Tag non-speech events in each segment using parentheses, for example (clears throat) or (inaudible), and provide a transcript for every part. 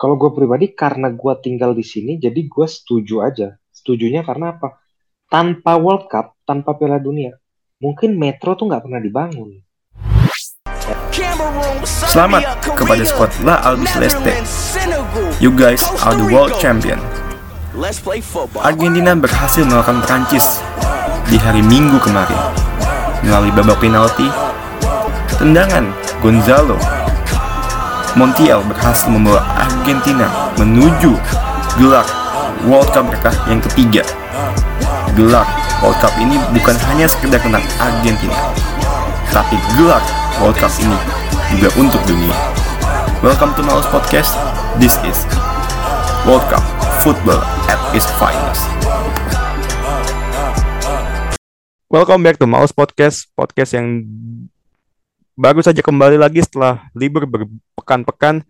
kalau gue pribadi karena gue tinggal di sini, jadi gue setuju aja. Setujunya karena apa? Tanpa World Cup, tanpa Piala Dunia, mungkin Metro tuh nggak pernah dibangun. Selamat kepada squad La Albi Celeste. You guys are the world champion. Argentina berhasil melakukan Prancis di hari Minggu kemarin melalui babak penalti, tendangan Gonzalo Montiel berhasil membawa Argentina menuju gelar World Cup mereka yang ketiga. Gelar World Cup ini bukan hanya sekedar tentang Argentina, tapi gelar World Cup ini juga untuk dunia. Welcome to Maus Podcast. This is World Cup Football at its finest. Welcome back to Maus Podcast, podcast yang baru saja kembali lagi setelah libur berpekan-pekan.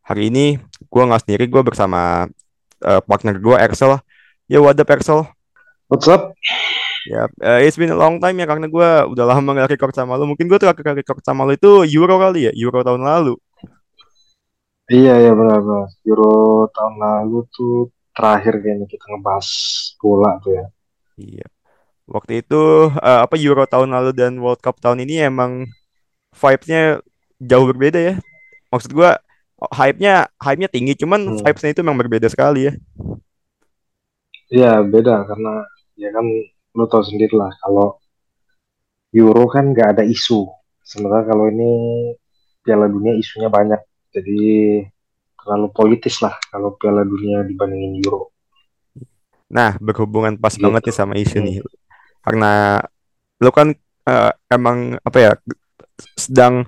Hari ini gue nggak sendiri, gue bersama uh, partner gue Ersel. Ya, what up Ersel? What's up? Ya, uh, it's been a long time ya karena gue udah lama nggak record sama lu. Mungkin gue terakhir record sama lu itu Euro kali ya, Euro tahun lalu. Iya, iya benar-benar. Euro tahun lalu tuh terakhir kayaknya kita ngebahas bola tuh ya. Iya. Waktu itu uh, apa Euro tahun lalu dan World Cup tahun ini emang vibe-nya jauh berbeda ya. Maksud gua hype-nya hype-nya tinggi, cuman hmm. vibes-nya itu memang berbeda sekali ya. Iya, beda karena ya kan lu tahu sendiri lah kalau Euro kan nggak ada isu. Sementara kalau ini Piala Dunia isunya banyak. Jadi terlalu politis lah kalau Piala Dunia dibandingin Euro. Nah, berhubungan pas gitu. banget nih sama isu hmm. nih. Karena lu kan uh, emang apa ya sedang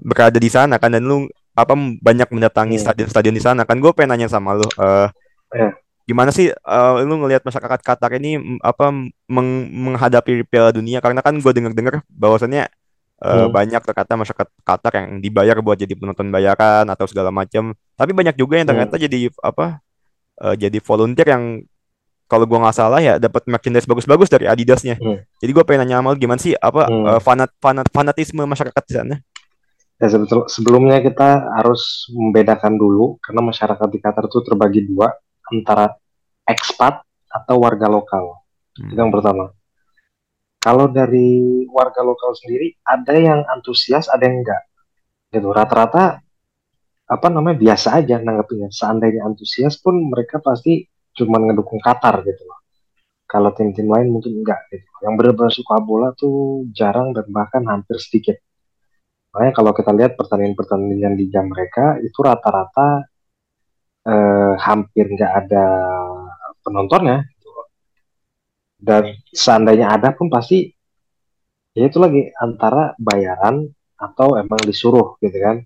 berada di sana kan dan lu apa banyak mendatangi hmm. stadion-stadion di sana kan gue pengen nanya sama lu uh, yeah. gimana sih uh, lu ngelihat masyarakat Qatar ini apa meng menghadapi Piala Dunia karena kan gue dengar-dengar bahwasannya uh, hmm. banyak terkata masyarakat Qatar yang dibayar buat jadi penonton bayaran atau segala macam tapi banyak juga yang ternyata hmm. jadi apa uh, jadi volunteer yang kalau gue nggak salah ya dapat merchandise bagus-bagus dari Adidasnya. Hmm. Jadi gue pengen nanya sama gimana sih apa hmm. uh, fanat fanat fanatisme masyarakat di sana? Ya sebetul, sebelumnya kita harus membedakan dulu karena masyarakat di Qatar itu terbagi dua antara ekspat atau warga lokal. Hmm. Itu yang pertama. Kalau dari warga lokal sendiri ada yang antusias, ada yang enggak. Gitu. Rata-rata apa namanya biasa aja nanggepinnya. Seandainya antusias pun mereka pasti cuma ngedukung Qatar gitu loh. Kalau tim-tim lain mungkin enggak gitu. Yang benar-benar suka bola tuh jarang dan bahkan hampir sedikit. Makanya kalau kita lihat pertandingan-pertandingan di jam mereka itu rata-rata eh, hampir nggak ada penontonnya. Gitu. Dan seandainya ada pun pasti ya itu lagi antara bayaran atau emang disuruh gitu kan.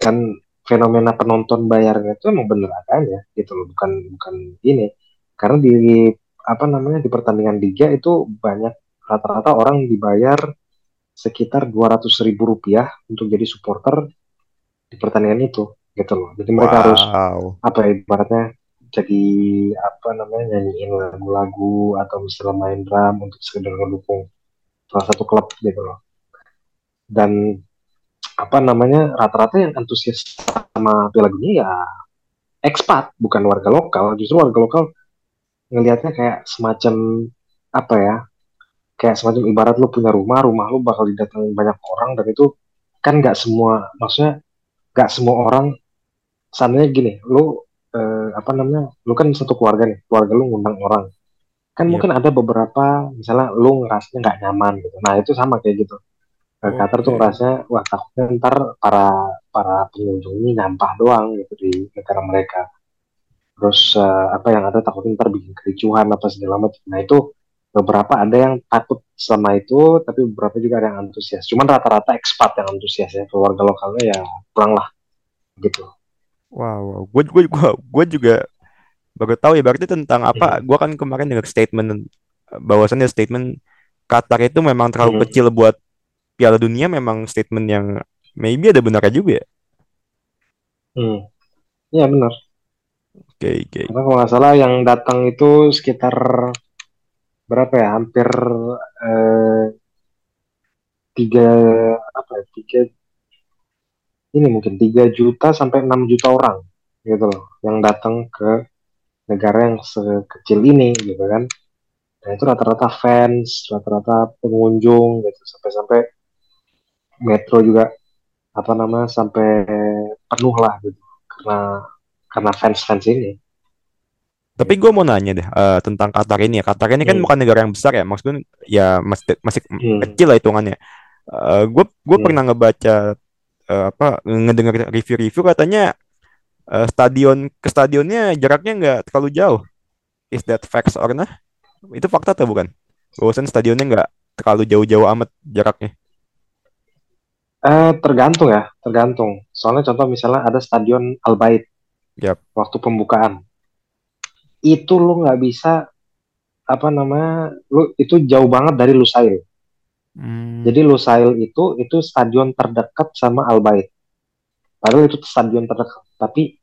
Kan fenomena penonton bayarnya itu emang bener adanya gitu loh. Bukan bukan ini. Karena di apa namanya di pertandingan liga itu banyak rata-rata orang dibayar sekitar dua ratus ribu rupiah untuk jadi supporter di pertandingan itu gitu loh. Jadi mereka wow. harus apa ya ibaratnya jadi apa namanya nyanyiin lagu-lagu atau misalnya main drum untuk sekedar mendukung salah satu klub gitu loh. Dan apa namanya rata-rata yang antusias sama Piala Dunia ya ekspat bukan warga lokal justru warga lokal ngelihatnya kayak semacam apa ya kayak semacam ibarat lu punya rumah rumah lu bakal didatangi banyak orang dan itu kan nggak semua maksudnya nggak semua orang seandainya gini lu eh, apa namanya lu kan satu keluarga nih keluarga lu ngundang orang kan yep. Iya. mungkin ada beberapa misalnya lu ngerasanya nggak nyaman gitu nah itu sama kayak gitu okay. Qatar tuh ngerasa wah takutnya ntar para para pengunjung ini nyampah doang gitu di negara mereka terus uh, apa yang ada takutnya ntar bikin kericuhan apa segala macam nah itu beberapa ada yang takut sama itu tapi beberapa juga ada yang antusias cuman rata-rata ekspat yang antusias ya keluarga lokalnya ya kurang lah gitu wow, wow. gue gue gue gue juga baru tahu ya berarti tentang apa hmm. gue kan kemarin dengar statement bahwasannya statement Qatar itu memang terlalu hmm. kecil buat Piala Dunia memang statement yang maybe ada benarnya juga ya. Hmm. Iya benar. Oke, okay, oke. Okay. Karena kalau nggak salah yang datang itu sekitar berapa ya? Hampir eh, tiga apa ya? Tiga ini mungkin tiga juta sampai enam juta orang gitu loh yang datang ke negara yang sekecil ini gitu kan nah itu rata-rata fans rata-rata pengunjung gitu sampai-sampai metro juga apa namanya sampai penuh lah gitu karena karena fans-fans ini Tapi gue mau nanya deh uh, tentang Qatar ini ya. Qatar ini kan hmm. bukan negara yang besar ya, maksudnya ya masih masih Hmm. kecil lah hitungannya. Uh, gue gue Hmm. pernah ngebaca uh, apa ngedengar review-review katanya uh, stadion ke stadionnya jaraknya nggak terlalu jauh. Is that facts or nah? Itu fakta atau bukan? Bahwasan stadionnya nggak terlalu jauh-jauh amat jaraknya. Eh, tergantung ya, tergantung. Soalnya contoh misalnya ada stadion Al Bait Yap. waktu pembukaan, itu lu nggak bisa apa namanya, lu itu jauh banget dari Lusail. Hmm. Jadi Lusail itu itu stadion terdekat sama Al Bait. Padahal itu stadion terdekat, tapi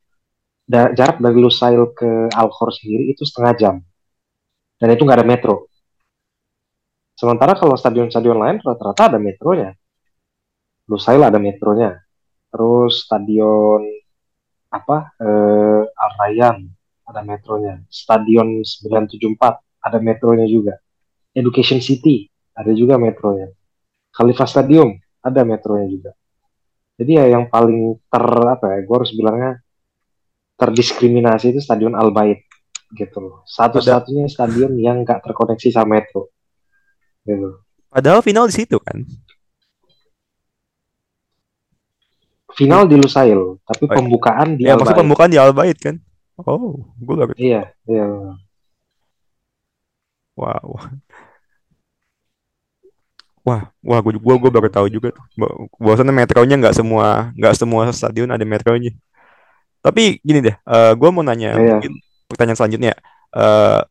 da- jarak dari Lusail ke Al Khor sendiri itu setengah jam. Dan itu nggak ada metro. Sementara kalau stadion-stadion lain rata-rata ada metronya. Lusail ada metronya. Terus stadion apa eh, Al Rayyan ada metronya. Stadion 974 ada metronya juga. Education City ada juga metronya. Khalifa Stadium ada metronya juga. Jadi ya yang paling ter apa ya, gue harus bilangnya terdiskriminasi itu Stadion Al Bait gitu loh. Satu-satunya stadion yang nggak terkoneksi sama metro. Gitu. Padahal final di situ kan. Final di Lusail, tapi Oh, iya. pembukaan di Ya Al maksud pembukaan di Al Bait kan. Oh, gue baru. Iya, iya. Wow. Wah, wah, gue gua, gua baru tahu juga tuh. Ba- Bahwasannya metronya nggak semua nggak semua stadion ada metronya. Tapi gini deh, eh gue mau nanya Iya. mungkin pertanyaan selanjutnya. eh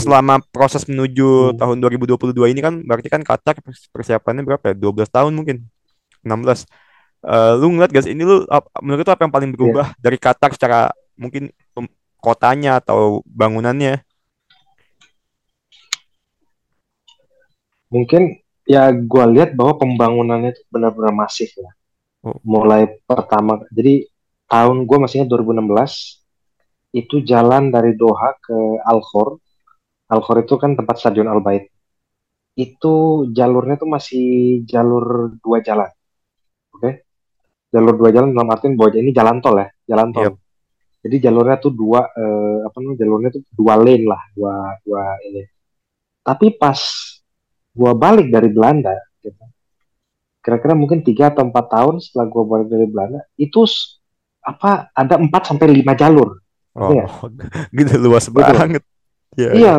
selama proses menuju Hmm. tahun 2022 ini kan berarti kan Qatar persiapannya berapa ya? 12 tahun mungkin. 16. Eh lu ngeliat gak sih ini lu ap- menurut lu apa yang paling berubah dari Qatar secara mungkin kotanya atau bangunannya? Mungkin ya gue lihat bahwa pembangunannya itu benar-benar masif ya. Oh. Mulai pertama, jadi tahun gue masih ingat 2016 itu jalan dari Doha ke Al Khor. Al Khor itu kan tempat stadion Al Bait. Itu jalurnya tuh masih jalur dua jalan. Jalur dua jalan dalam artian bahwa ini jalan tol ya, jalan tol. Yep. Jadi jalurnya tuh dua eh, apa namanya? Jalurnya tuh dua lane lah, dua dua ini. Tapi pas gua balik dari Belanda gitu. Kira-kira mungkin tiga atau empat tahun setelah gua balik dari Belanda, itu apa ada 4 sampai 5 jalur. Oh, Iya. (laughs) gitu luas Gitu. banget. Ya, Iya,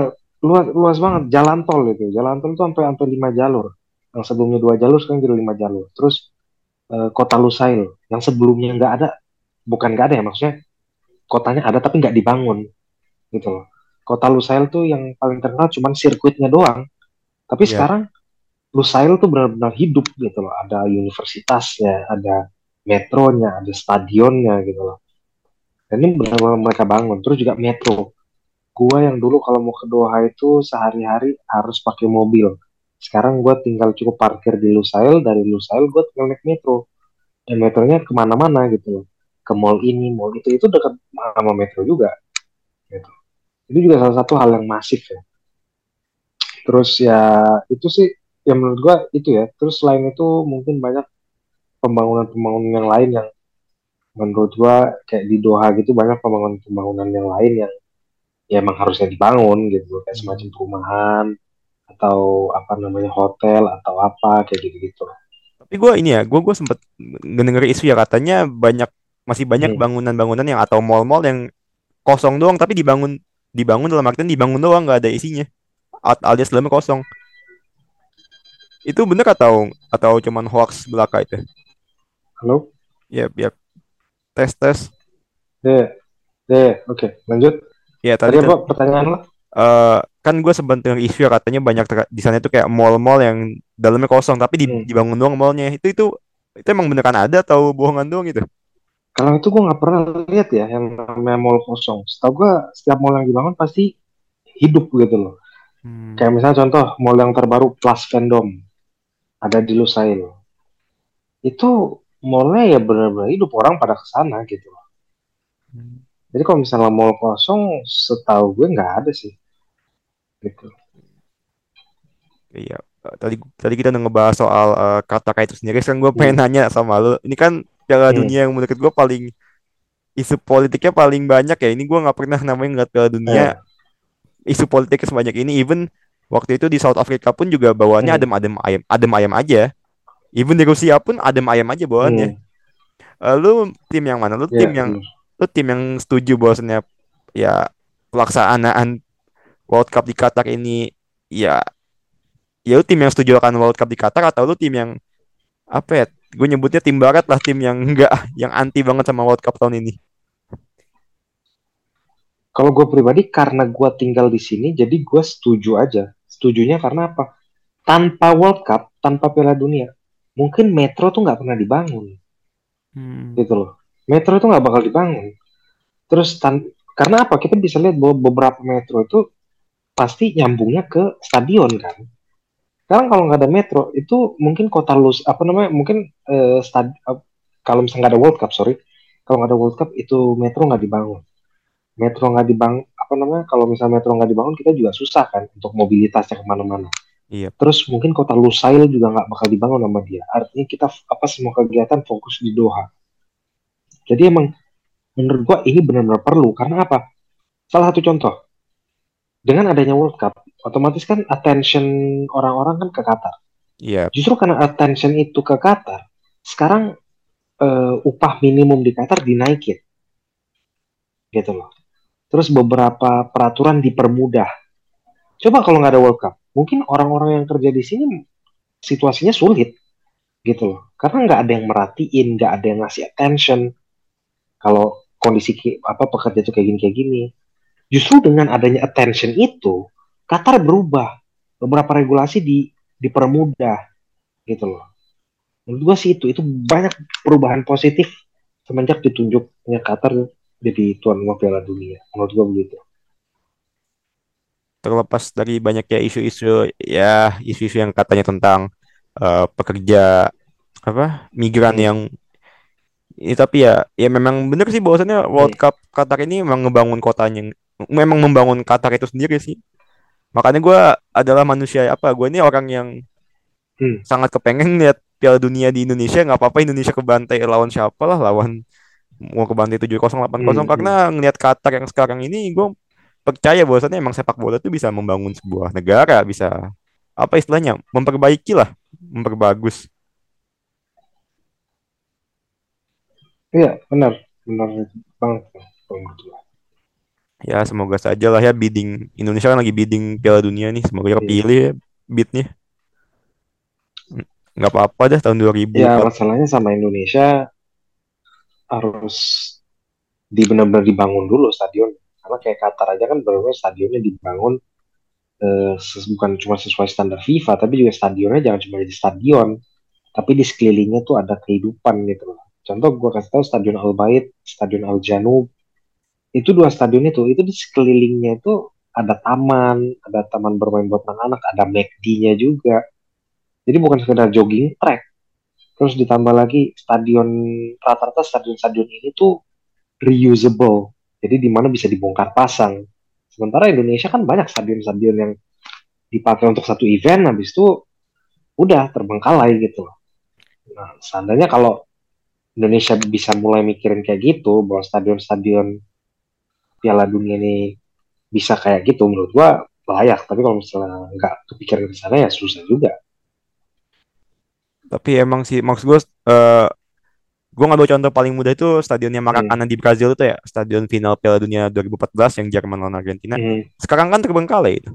luas luas banget jalan tol itu. Jalan tol itu sampai sampai 5 jalur. Yang sebelumnya dua jalur sekarang jadi 5 jalur. Terus eh, kota Lusail yang sebelumnya nggak ada, bukan nggak ada ya maksudnya kotanya ada tapi nggak dibangun gitu loh. Kota Lusail tuh yang paling terkenal cuman sirkuitnya doang. Tapi Iya. sekarang Lusail tuh benar-benar hidup gitu loh. Ada universitasnya, ada metronya, ada stadionnya gitu loh. Dan ini benar-benar mereka bangun. Terus juga metro. Gua yang dulu kalau mau ke Doha itu sehari-hari harus pakai mobil. Sekarang gua tinggal cukup parkir di Lusail. Dari Lusail gua tinggal naik metro. Dan metronya ke mana-mana gitu. Ke mall ini, mall itu. Itu dekat sama metro juga. Gitu. Itu juga salah satu hal yang masif ya. Terus ya itu sih yang menurut gua itu ya. Terus selain itu mungkin banyak pembangunan-pembangunan yang lain yang menurut gua kayak di Doha gitu banyak pembangunan-pembangunan yang lain yang ya emang harusnya dibangun gitu kayak semacam perumahan atau apa namanya hotel atau apa kayak gitu-gitu. Tapi gue ini ya, gue gue sempet ngedenger isu ya katanya banyak masih banyak Hmm. bangunan-bangunan yang atau mall-mall yang kosong doang tapi dibangun dibangun dalam artian dibangun doang nggak ada isinya alias dalamnya kosong. Itu bener atau atau cuman hoax belaka itu? Halo? Ya, ya. Tes tes. Ya, ya, oke, lanjut. Ya Tadi tadi apa pertanyaan lo? Eh, kan gue sempat dengar isu ya katanya banyak di sana itu kayak mall-mall yang dalamnya kosong tapi Hmm. dibangun doang mallnya. Itu itu itu emang beneran ada atau bohongan doang itu? Kalau itu gue nggak pernah lihat ya yang namanya mall kosong. Setahu gue setiap mall yang dibangun pasti hidup gitu loh. Hmm. Kayak misalnya contoh mall yang terbaru Plus Fandom ada di Lusail. Itu mallnya ya benar-benar hidup orang pada ke sana gitu. loh. Hmm. Jadi kalau misalnya mall kosong, setahu gue nggak ada sih. Gitu. Iya. Tadi tadi kita udah ngebahas soal uh, kata itu sendiri. Sekarang gue pengen hmm. nanya sama lo. Ini kan Piala hmm. Dunia yang menurut gue paling isu politiknya paling banyak ya. Ini gue nggak pernah namanya ngeliat Piala Dunia hmm. isu politiknya sebanyak ini. Even waktu itu di South Africa pun juga bawaannya hmm. adem-adem ayam, adem ayam aja. Even di Rusia pun adem ayam aja bawaannya. Hmm. Uh, lu tim yang mana? Lu yeah, tim yang lu tim yang setuju bahwasannya ya pelaksanaan World Cup di Qatar ini ya ya lu tim yang setuju akan World Cup di Qatar atau lu tim yang apa ya gue nyebutnya tim barat lah tim yang enggak yang anti banget sama World Cup tahun ini kalau gue pribadi karena gue tinggal di sini jadi gue setuju aja setujunya karena apa tanpa World Cup tanpa Piala Dunia mungkin Metro tuh nggak pernah dibangun hmm. gitu loh metro itu nggak bakal dibangun. Terus tan karena apa? Kita bisa lihat bahwa beberapa metro itu pasti nyambungnya ke stadion kan. Sekarang kalau nggak ada metro itu mungkin kota lus apa namanya mungkin uh, stad uh, kalau misalnya nggak ada World Cup sorry kalau nggak ada World Cup itu metro nggak dibangun. Metro nggak dibangun apa namanya kalau misalnya metro nggak dibangun kita juga susah kan untuk mobilitasnya ke mana-mana. Iya. Terus mungkin kota Lusail juga nggak bakal dibangun sama dia. Artinya kita apa semua kegiatan fokus di Doha. Jadi emang menurut gua ini benar-benar perlu karena apa? Salah satu contoh dengan adanya World Cup, otomatis kan attention orang-orang kan ke Qatar. Iya. Yeah. Justru karena attention itu ke Qatar, sekarang uh, upah minimum di Qatar dinaikin, gitu loh. Terus beberapa peraturan dipermudah. Coba kalau nggak ada World Cup, mungkin orang-orang yang kerja di sini situasinya sulit, gitu loh. Karena nggak ada yang merhatiin, nggak ada yang ngasih attention, kalau kondisi apa pekerja itu kayak gini kayak gini justru dengan adanya attention itu Qatar berubah. Beberapa regulasi di dipermudah gitu loh. Menurut gua sih itu itu banyak perubahan positif semenjak ditunjuknya Qatar jadi tuan rumah Piala Dunia. Menurut gua begitu. Terlepas dari banyaknya isu-isu ya isu-isu yang katanya tentang uh, pekerja apa migran hmm. yang Ya, tapi ya ya memang benar sih bahwasannya World Cup Qatar ini memang ngebangun kotanya memang membangun Qatar itu sendiri sih makanya gue adalah manusia apa gue ini orang yang hmm. sangat kepengen lihat Piala Dunia di Indonesia nggak apa-apa Indonesia kebantai lawan siapa lah lawan mau kebantai tujuh kosong delapan kosong hmm, karena hmm. ngelihat Qatar yang sekarang ini gue percaya bahwasannya emang sepak bola itu bisa membangun sebuah negara bisa apa istilahnya memperbaiki lah memperbagus Iya, benar. Benar banget. Ya, semoga saja lah ya bidding Indonesia kan lagi bidding Piala Dunia nih. Semoga ya kepilih ya bidnya. Nggak apa-apa deh tahun 2000. Ya, masalahnya sama Indonesia harus di benar-benar dibangun dulu stadion. Karena kayak Qatar aja kan benar-benar stadionnya dibangun eh, bukan cuma sesuai standar FIFA, tapi juga stadionnya jangan cuma jadi stadion, tapi di sekelilingnya tuh ada kehidupan gitu loh Contoh gue kasih tahu Stadion Al Bait, Stadion Al Janub. Itu dua stadion itu, itu di sekelilingnya itu ada taman, ada taman bermain buat anak-anak, ada McD-nya juga. Jadi bukan sekedar jogging track. Terus ditambah lagi stadion rata-rata stadion-stadion ini tuh reusable. Jadi di mana bisa dibongkar pasang. Sementara Indonesia kan banyak stadion-stadion yang dipakai untuk satu event, habis itu udah terbengkalai gitu. Nah, seandainya kalau Indonesia bisa mulai mikirin kayak gitu bahwa stadion-stadion Piala Dunia ini bisa kayak gitu menurut gua layak tapi kalau misalnya nggak kepikiran ke sana ya susah juga tapi emang sih maksud gue uh, gue ngambil contoh paling mudah itu stadionnya Maracanã hmm. di Brazil itu ya stadion final Piala Dunia 2014 yang Jerman lawan Argentina hmm. sekarang kan terbengkalai itu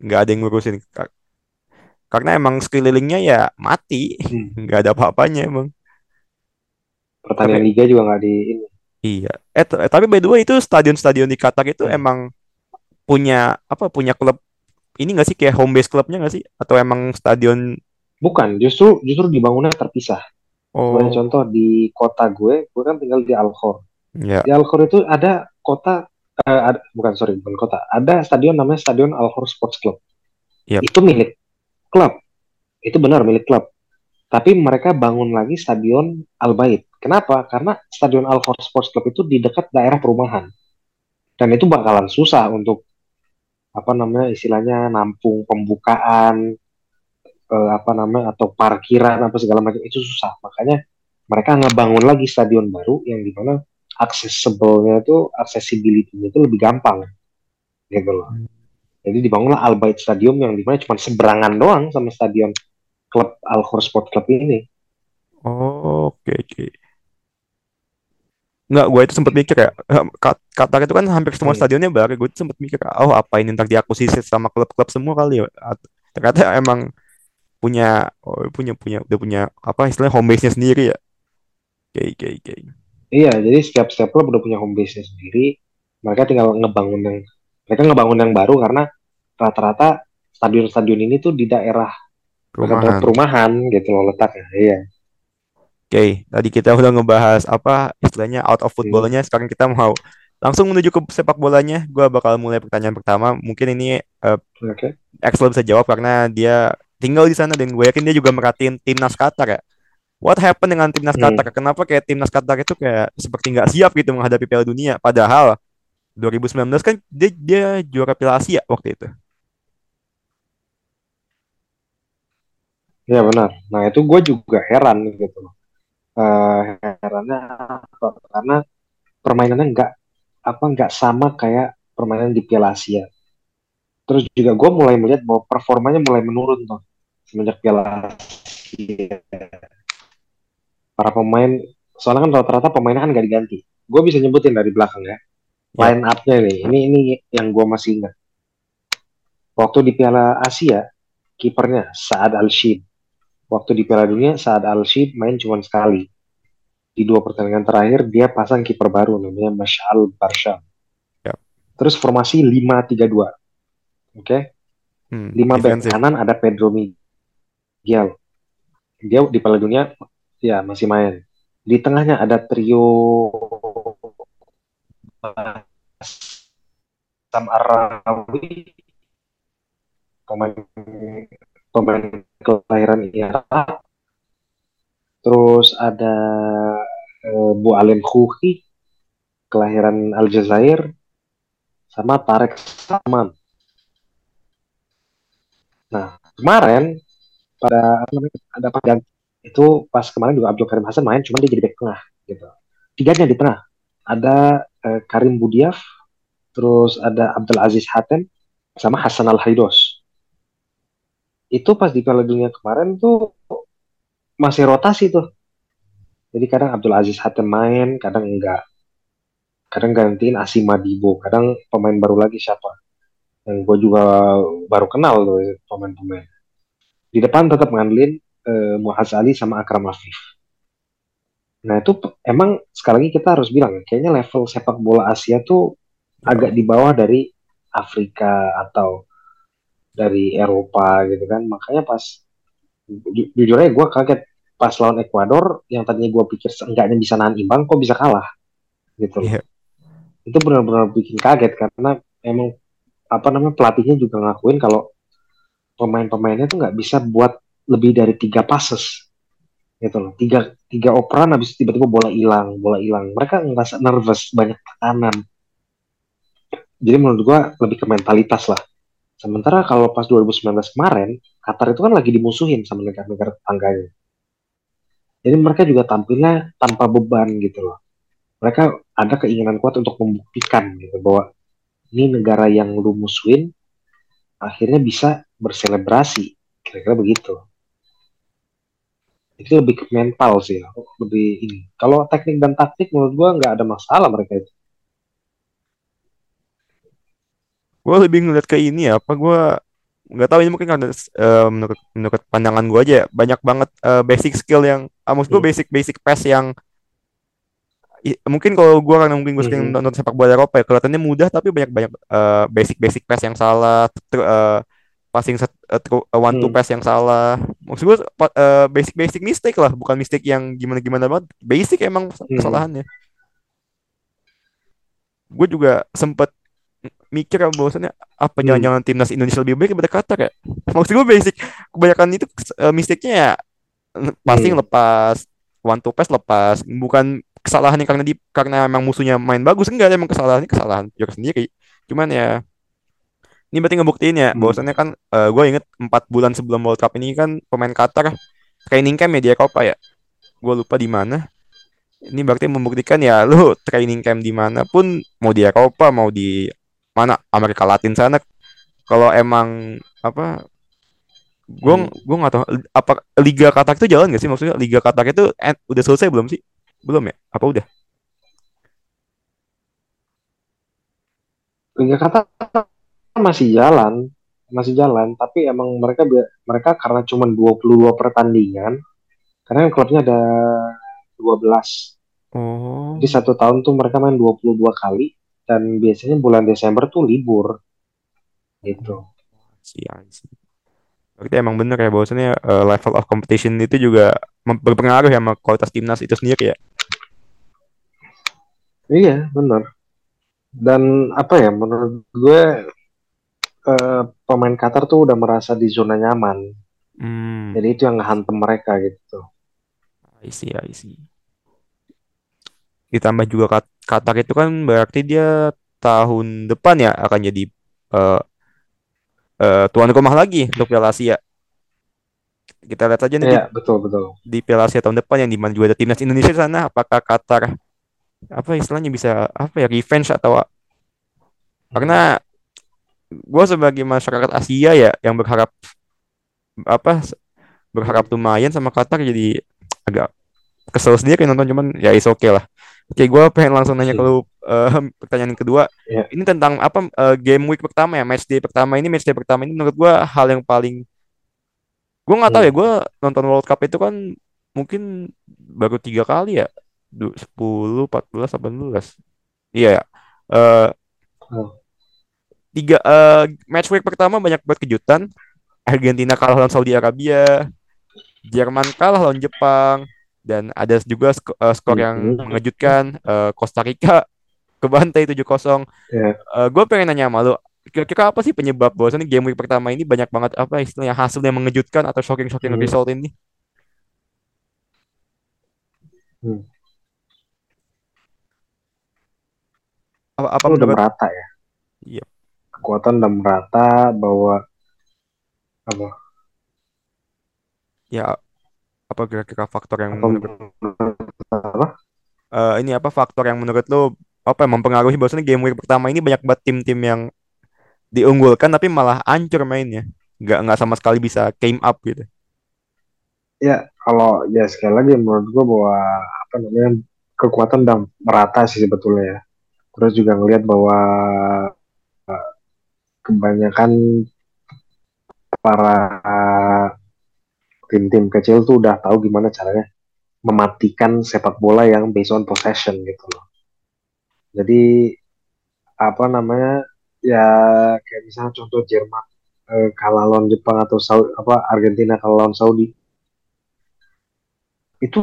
nggak ada yang ngurusin karena emang sekelilingnya ya mati hmm. nggak ada apa-apanya emang pertandingan liga juga nggak di ini. Iya. Eh, eh tapi by the way itu stadion-stadion di Qatar itu hmm. emang punya apa punya klub ini nggak sih kayak home base klubnya nggak sih atau emang stadion bukan justru justru dibangunnya terpisah oh. Contoh di kota gue gue kan tinggal di Al Khor yeah. di Al Khor itu ada kota uh, ada, bukan sorry bukan kota ada stadion namanya stadion Al Khor Sports Club yep. itu milik klub itu benar milik klub tapi mereka bangun lagi stadion Al Bait Kenapa? Karena Stadion Al Sports Club itu di dekat daerah perumahan. dan itu bakalan susah untuk apa namanya istilahnya nampung pembukaan eh, apa namanya atau parkiran apa segala macam. Itu susah. Makanya mereka ngebangun lagi stadion baru yang di mana accessible-nya itu accessibility-nya itu lebih gampang. Gitu loh. Jadi dibangunlah Al Bait Stadium yang di mana cuma seberangan doang sama stadion klub Al Sport Club ini Oh, oke oke. Nggak, gue itu sempat mikir ya, eh, Kat- Qatar itu kan hampir semua hmm. stadionnya baru. Gue sempat mikir, oh apa ini ntar diakuisisi sama klub-klub semua kali ya? At- Ternyata emang punya, oh, punya punya udah punya apa istilahnya home base-nya sendiri ya. Oke oke oke. iya jadi setiap setiap klub udah punya home base-nya sendiri mereka tinggal ngebangun yang mereka ngebangun yang baru karena rata-rata stadion-stadion ini tuh di daerah Perumahan. perumahan gitu loh letaknya iya Oke, tadi kita udah ngebahas apa istilahnya out of Hmm. footballnya. Sekarang kita mau langsung menuju ke sepak bolanya. Gue bakal mulai pertanyaan pertama. Mungkin ini eh, oke Axel bisa jawab karena dia tinggal di sana dan gue yakin dia juga merhatiin timnas Qatar ya. What happened dengan timnas Hmm. Qatar? Kenapa kayak timnas Qatar itu kayak seperti nggak siap gitu menghadapi Piala Dunia? Padahal 2019 kan dia, dia juara Piala Asia waktu itu. Iya benar. Nah itu gue juga heran gitu loh. Eh, herannya apa? karena permainannya nggak apa nggak sama kayak permainan di Piala Asia. Terus juga gue mulai melihat bahwa performanya mulai menurun tuh semenjak Piala Asia. Para pemain soalnya kan rata-rata pemainnya kan nggak diganti. Gue bisa nyebutin dari belakang ya. Ya. line up-nya nih ini ini yang gue masih ingat. Waktu di Piala Asia kipernya Saad Al Shid waktu di Piala Dunia Saad Al Shid main cuma sekali. Di dua pertandingan terakhir dia pasang kiper baru namanya Mashal Barsha Yap. terus formasi 5-3-2 oke? Hmm, lima back defensif. kanan ada Pedro Miguel. Dia di Piala Dunia ya masih main. Di tengahnya ada trio Sam Arawi pemain pemain kelahiran Irak terus ada eh, Bu Alim Khouki kelahiran Aljazair sama Tarek Saman nah kemarin pada apa namanya, ada panggilan itu pas kemarin juga Abdul Karim Hasan main cuma dia jadi back tengah gitu. Tiganya di tengah. Ada eh, Karim Budiaf terus ada Abdul Aziz Hatem sama Hasan Al Haidos itu pas di Piala Dunia kemarin tuh masih rotasi tuh. Jadi kadang Abdul Aziz Hatem main kadang enggak. Kadang gantiin Asim Madibo kadang pemain baru lagi siapa. Yang gue juga baru kenal tuh pemain-pemain. Di depan tetap ngandelin eh, Muaz Ali sama Akram Afif. Nah itu emang sekali lagi kita harus bilang ya, kayaknya level sepak bola Asia tuh agak di bawah dari Afrika atau dari Eropa gitu kan. Makanya pas ju- jujur aja gue kaget. Pas lawan Ekuador yang tadinya gue pikir seenggaknya bisa nahan imbang kok bisa kalah? Gitu loh. Iya. itu benar-benar bikin kaget karena emang apa namanya pelatihnya juga ngakuin kalau pemain-pemainnya tuh nggak bisa buat lebih dari tiga passes. Gitu loh. Tiga tiga operan habis tiba-tiba bola hilang bola hilang. Mereka ngerasa nervous banyak tekanan. Jadi menurut gua lebih ke mentalitas lah sementara kalau pas 2019 kemarin Qatar itu kan lagi dimusuhin sama negara-negara tetangganya. Jadi mereka juga tampilnya tanpa beban gitu loh. Mereka ada keinginan kuat untuk membuktikan gitu bahwa ini negara yang lu musuhin akhirnya bisa berselebrasi. Kira-kira begitu. Itu lebih ke mental sih lebih ini. Kalau teknik dan taktik menurut gua nggak ada masalah mereka itu Gue lebih ngeliat ke ini ya, apa gue nggak tahu ini mungkin karena eh, menurut menurut pandangan gue aja ya, banyak banget eh, basic skill yang, ah, maksud gue Hmm. basic basic pass yang i- mungkin kalau gue karena mungkin gue sering Mhm. nonton sepak bola Eropa ya kelihatannya mudah tapi banyak banyak basic basic pass yang salah, tr- eh, passing set, eh, tru- eh, one two Hmm. pass yang salah. Maksud gue basic basic mistake lah, bukan mistake yang gimana gimana banget. Basic emang Hmm. kesalahannya. Gue juga sempet mikir bahwasannya apa Hmm. jangan-jangan timnas Indonesia lebih baik daripada Qatar ya? Maksud gue basic kebanyakan itu uh, mistake-nya ya passing Hmm. lepas one to pass lepas bukan kesalahan karena di karena emang musuhnya main bagus enggak emang kesalahannya kesalahan Joker sendiri cuman ya ini berarti ngebuktiin ya Hmm. bahwasannya kan eh, gue inget empat bulan sebelum World Cup ini kan pemain Qatar training camp ya di Eropa ya gue lupa di mana ini berarti membuktikan ya lu training camp di mana pun mau di Eropa mau di mana? Amerika Latin sana. Kalau emang apa gue Hmm. gue nggak tahu apa Liga Qatar itu jalan gak sih? Maksudnya Liga Qatar itu end- udah selesai belum sih? Belum ya? Apa udah? Liga Qatar masih jalan, masih jalan, tapi emang mereka mereka karena cuma 22 pertandingan, karena klubnya ada 12. oh. Jadi satu tahun tuh mereka main 22 kali dan biasanya bulan Desember tuh libur gitu. sih berarti emang bener ya bahwasannya eh, level of competition itu juga berpengaruh ya sama kualitas timnas itu sendiri ya Iya, bener. Dan apa ya menurut gue eh, pemain Qatar tuh udah merasa di zona nyaman. hmm Jadi itu yang ngehantem mereka gitu. I see I see ditambah juga Qatar itu kan berarti dia tahun depan ya akan jadi eh, eh, tuan rumah lagi untuk Piala Asia. Kita lihat saja nih di, Iya, betul betul. di Piala Asia tahun depan yang di mana juga ada timnas Indonesia di sana. Apakah Qatar apa istilahnya bisa apa ya revenge atau karena gue sebagai masyarakat Asia ya yang berharap apa berharap lumayan sama Qatar jadi agak kesel sendiri nonton cuman ya is oke lah. Oke, gue pengen langsung nanya ke lu eh, pertanyaan kedua. Iya. Ini tentang apa eh, game week pertama ya, match day pertama ini, match day pertama ini menurut gue hal yang paling gue nggak tahu Hmm. ya, gue nonton World Cup itu kan mungkin baru tiga kali ya, Du- 10, 14, 18. Iya, ya. Eh, Hmm. tiga eh, match week pertama banyak banget kejutan. Argentina kalah lawan Saudi Arabia, Jerman kalah lawan Jepang, dan ada juga sk- eh, skor yang Mhm. mengejutkan eh, Costa Rica (laughs) kebantai 7-0. Iya. gue pengen nanya sama lu, kira-kira apa sih penyebab bahwasannya game week pertama ini banyak banget apa istilahnya hasil yang mengejutkan atau shocking-shocking Hmm. result ini? Hmm. Apa, apa udah merata ya. Iya. Kekuatan udah merata bahwa apa ya apa kira-kira faktor yang apa menurut apa? Eh, ini apa faktor yang menurut lu apa yang mempengaruhi bahwasannya game week pertama ini banyak banget tim-tim yang diunggulkan tapi malah ancur mainnya. Nggak nggak sama sekali bisa came up gitu. Ya kalau ya sekali lagi menurut gua bahwa apa namanya kekuatan udah merata sih sebetulnya ya. Terus juga ngelihat bahwa eh, kebanyakan para tim-tim kecil tuh udah tahu gimana caranya mematikan sepak bola yang based on possession gitu loh. Jadi apa namanya ya kayak misalnya contoh Jerman eh, kalah lawan Jepang atau Saudi, apa Argentina kalah lawan Saudi itu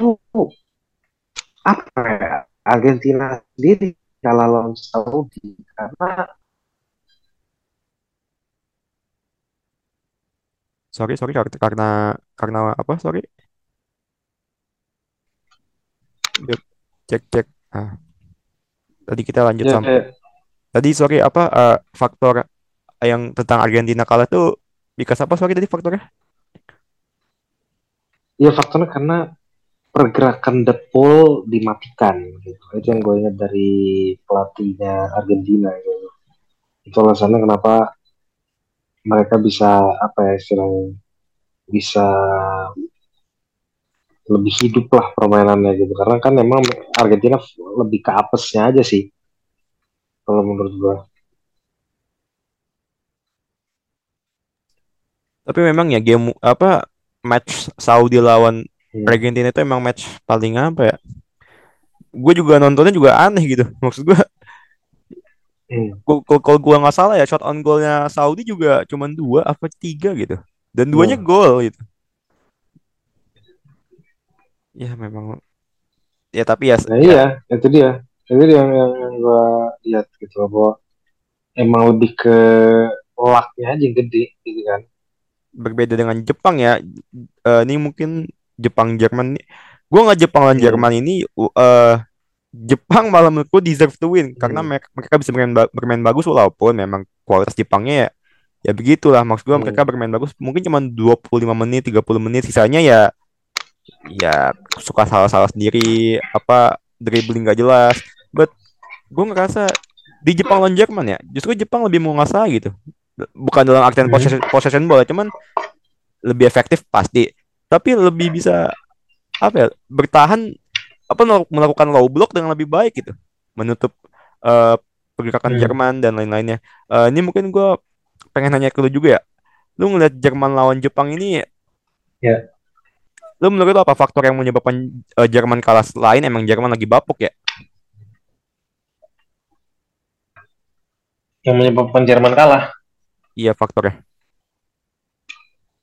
apa ya Argentina sendiri kalah lawan Saudi karena sorry sorry karena karena karena apa sorry Yuk, cek cek ah tadi kita lanjut ya, sampai kayak- tadi sorry apa eh, faktor yang tentang Argentina kalah tuh because apa sorry tadi faktornya ya faktornya karena pergerakan the ball dimatikan gitu. Itu yang gue ingat dari pelatihnya Argentina gitu. Itu alasannya kenapa mereka bisa apa ya istilahnya bisa lebih hidup lah permainannya gitu. Karena kan memang Argentina lebih ke apesnya aja sih kalau menurut gue tapi memang ya game apa match Saudi lawan Hmm. Argentina itu emang match paling apa ya? Gue juga nontonnya juga aneh gitu maksud gue Hmm. kalau gue nggak salah ya shot on goalnya Saudi juga cuman dua apa tiga gitu dan duanya Hmm. gol gitu ya memang ya tapi ya Nah iya, itu dia. Itu dia yang, yang, yang gue lihat gitu loh, bahwa emang lebih ke lucknya aja yang gede gitu kan. berbeda dengan Jepang ya Eh, ini mungkin Jepang Jerman nih gue nggak Jepang lawan Hmm. Jerman ini eh Jepang malah menurutku deserve to win karena Hmm. mereka, mereka bisa bermain, bermain bagus walaupun memang kualitas Jepangnya ya ya begitulah maksud gue Hmm. mereka bermain bagus mungkin cuma 25 menit 30 menit sisanya ya ya suka salah-salah sendiri apa dribbling gak jelas but gue ngerasa di Jepang lawan Jerman ya justru Jepang lebih menguasai gitu bukan dalam artian Hmm. possession, possession bola cuman lebih efektif pasti tapi lebih bisa apa ya bertahan apa mel- melakukan low block dengan lebih baik gitu. Menutup eh, pergerakan Hmm. Jerman dan lain-lainnya. Eh, ini mungkin gue pengen nanya ke lu juga ya. Lu ngeliat Jerman lawan Jepang ini Ya. lu menurut lu apa faktor yang menyebabkan eh, Jerman kalah selain emang Jerman lagi bapuk ya? Yang menyebabkan Jerman kalah, iya faktornya.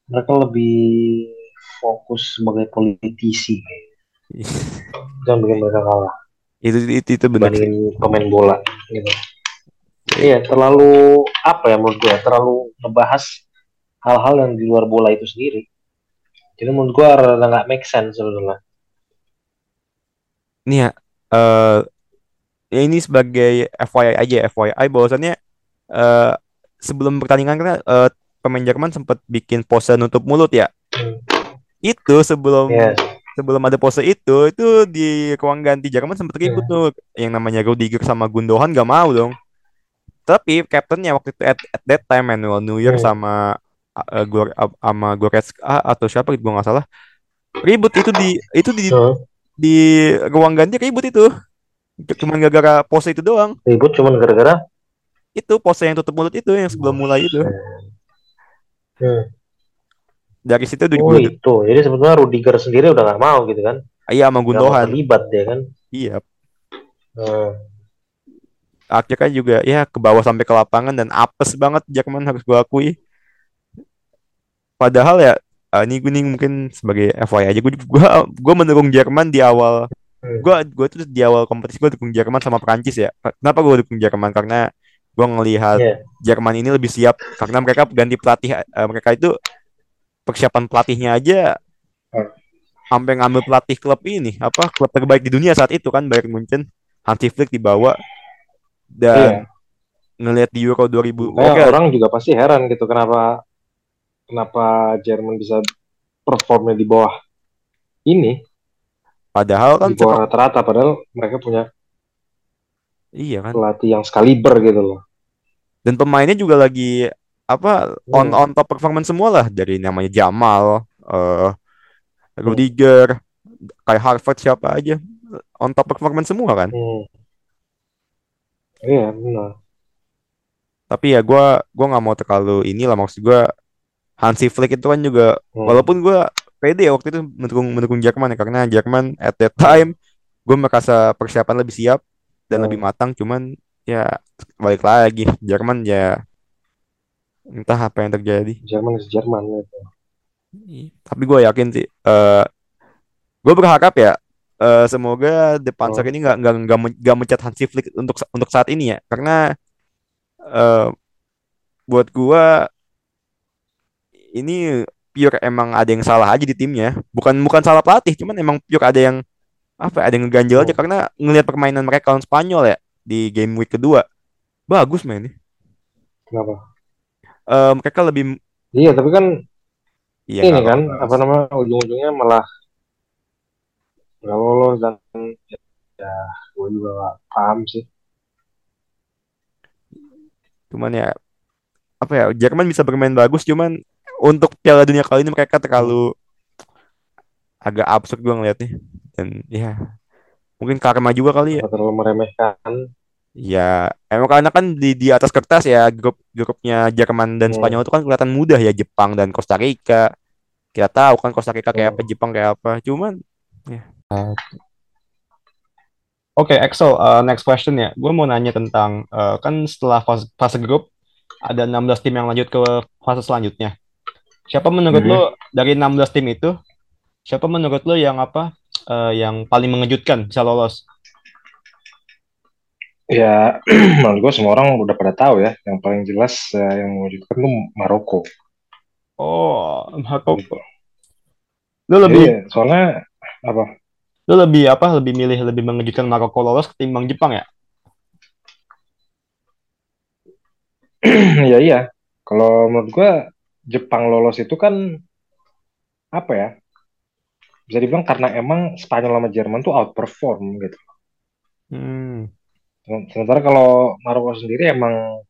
Mereka lebih fokus sebagai politisi. Jangan bikin mereka kalah itu itu itu benar pemain bola gitu. Iya, terlalu apa ya menurut gue, terlalu ngebahas hal-hal yang di luar bola itu sendiri. Jadi menurut gue rada nggak make sense sebenarnya. Nih ya, ya ini sebagai FYI aja, FYI bahwasannya eh sebelum pertandingan kan eh, pemain Jerman sempat bikin pose nutup mulut ya. Hmm. Itu sebelum Yes. Sebelum ada pose itu, itu di ruang ganti. Jerman sempat ribut tuh. Yang namanya Rudiger sama Gundogan gak mau dong. Tapi kaptennya waktu itu at, at that time Manuel Neuer Hmm. sama uh, Gor- sama Goretzka atau siapa gitu gue nggak salah. Ribut itu di itu di di ruang ganti ribut itu. Cuman gara-gara pose itu doang. Ribut cuman gara-gara? Itu pose yang tutup mulut itu yang sebelum mulai itu. Hmm. Dari situ udah Oh itu, jadi sebetulnya Rudiger sendiri udah nggak mau gitu kan? iya sama Gundogan terlibat dia kan? iya Hmm. akhirnya kan juga ya ke bawah sampai ke lapangan dan apes banget Jerman harus gue akui padahal ya eh, ini gue nih mungkin sebagai FYI aja gue gue gue mendukung Jerman di awal Hmm. gue gue tuh di awal kompetisi gue dukung Jerman sama Prancis ya kenapa gue dukung Jerman karena gue ngelihat Iya. Jerman ini lebih siap karena mereka ganti pelatih eh, mereka itu persiapan pelatihnya aja Hmm. sampai ngambil pelatih klub ini apa klub terbaik di dunia saat itu kan Bayern Munchen. Hansi Flick dibawa dan ngelihat di Euro 2000 Makanya oke. orang juga pasti heran gitu kenapa kenapa Jerman bisa performnya di bawah ini, padahal kan di bawah rata-rata padahal mereka punya iya kan. pelatih yang skaliber gitu loh. dan pemainnya juga lagi apa on Hmm. on top performance semua lah dari namanya Jamal eh Rudiger kayak Harvard siapa aja on top performance semua kan Hmm. Iya benar. tapi ya gua gua nggak mau terlalu inilah maksud gua Hansi Flick itu kan juga Hmm. walaupun gua pede ya waktu itu mendukung mendukung Jerman ya karena Jerman at that time gue merasa persiapan lebih siap dan Hmm. lebih matang cuman ya balik lagi Jerman ya entah apa yang terjadi Jerman is Jerman gitu. tapi gue yakin sih eh gue berharap ya eh, semoga The Panzer Hmm. ini nggak nggak nggak men- nggak mencat Hansi Flick untuk untuk saat ini ya karena eh buat gua ini pure emang ada yang salah aja di timnya bukan bukan salah pelatih cuman emang pure ada yang apa ya, ada yang ngeganjel aja Hmm. karena ngelihat permainan mereka lawan Spanyol ya di game week kedua bagus mainnya Kenapa? Eh, mereka lebih Iya tapi kan iya ini kan lolos. apa namanya ujung-ujungnya malah nggak lolos dan ya gue juga nggak paham sih. cuman ya apa ya Jerman bisa bermain bagus cuman untuk Piala Dunia kali ini mereka terlalu agak absurd gue ngeliatnya dan ya mungkin karma juga kali ya terlalu meremehkan. Ya emang karena kan di di atas kertas ya grup grupnya Jerman dan Hmm. Spanyol itu kan kelihatan mudah ya Jepang dan Costa Rica kita tahu kan Costa Rica kayak Hmm. apa Jepang kayak apa cuman ya Oke, Axel, uh, next question ya. Gue mau nanya tentang uh, kan setelah fase, fase grup ada 16 tim yang lanjut ke fase selanjutnya. Siapa menurut Mhm. lo dari 16 tim itu, siapa menurut lo yang apa uh, yang paling mengejutkan bisa lolos? Ya (clears throat) menurut gue semua orang udah pada tahu ya. Yang paling jelas eh, yang mewujudkan tuh Maroko. Oh, Maroko. Gitu. Lo lebih Jadi soalnya apa? Lu lebih apa? Lebih milih lebih mengejutkan Maroko lolos ketimbang Jepang ya? (clears throat) ya iya. Kalau menurut gua Jepang lolos itu kan apa ya? Bisa dibilang karena emang Spanyol sama Jerman tuh outperform gitu. Hmm. Sementara kalau Maroko sendiri emang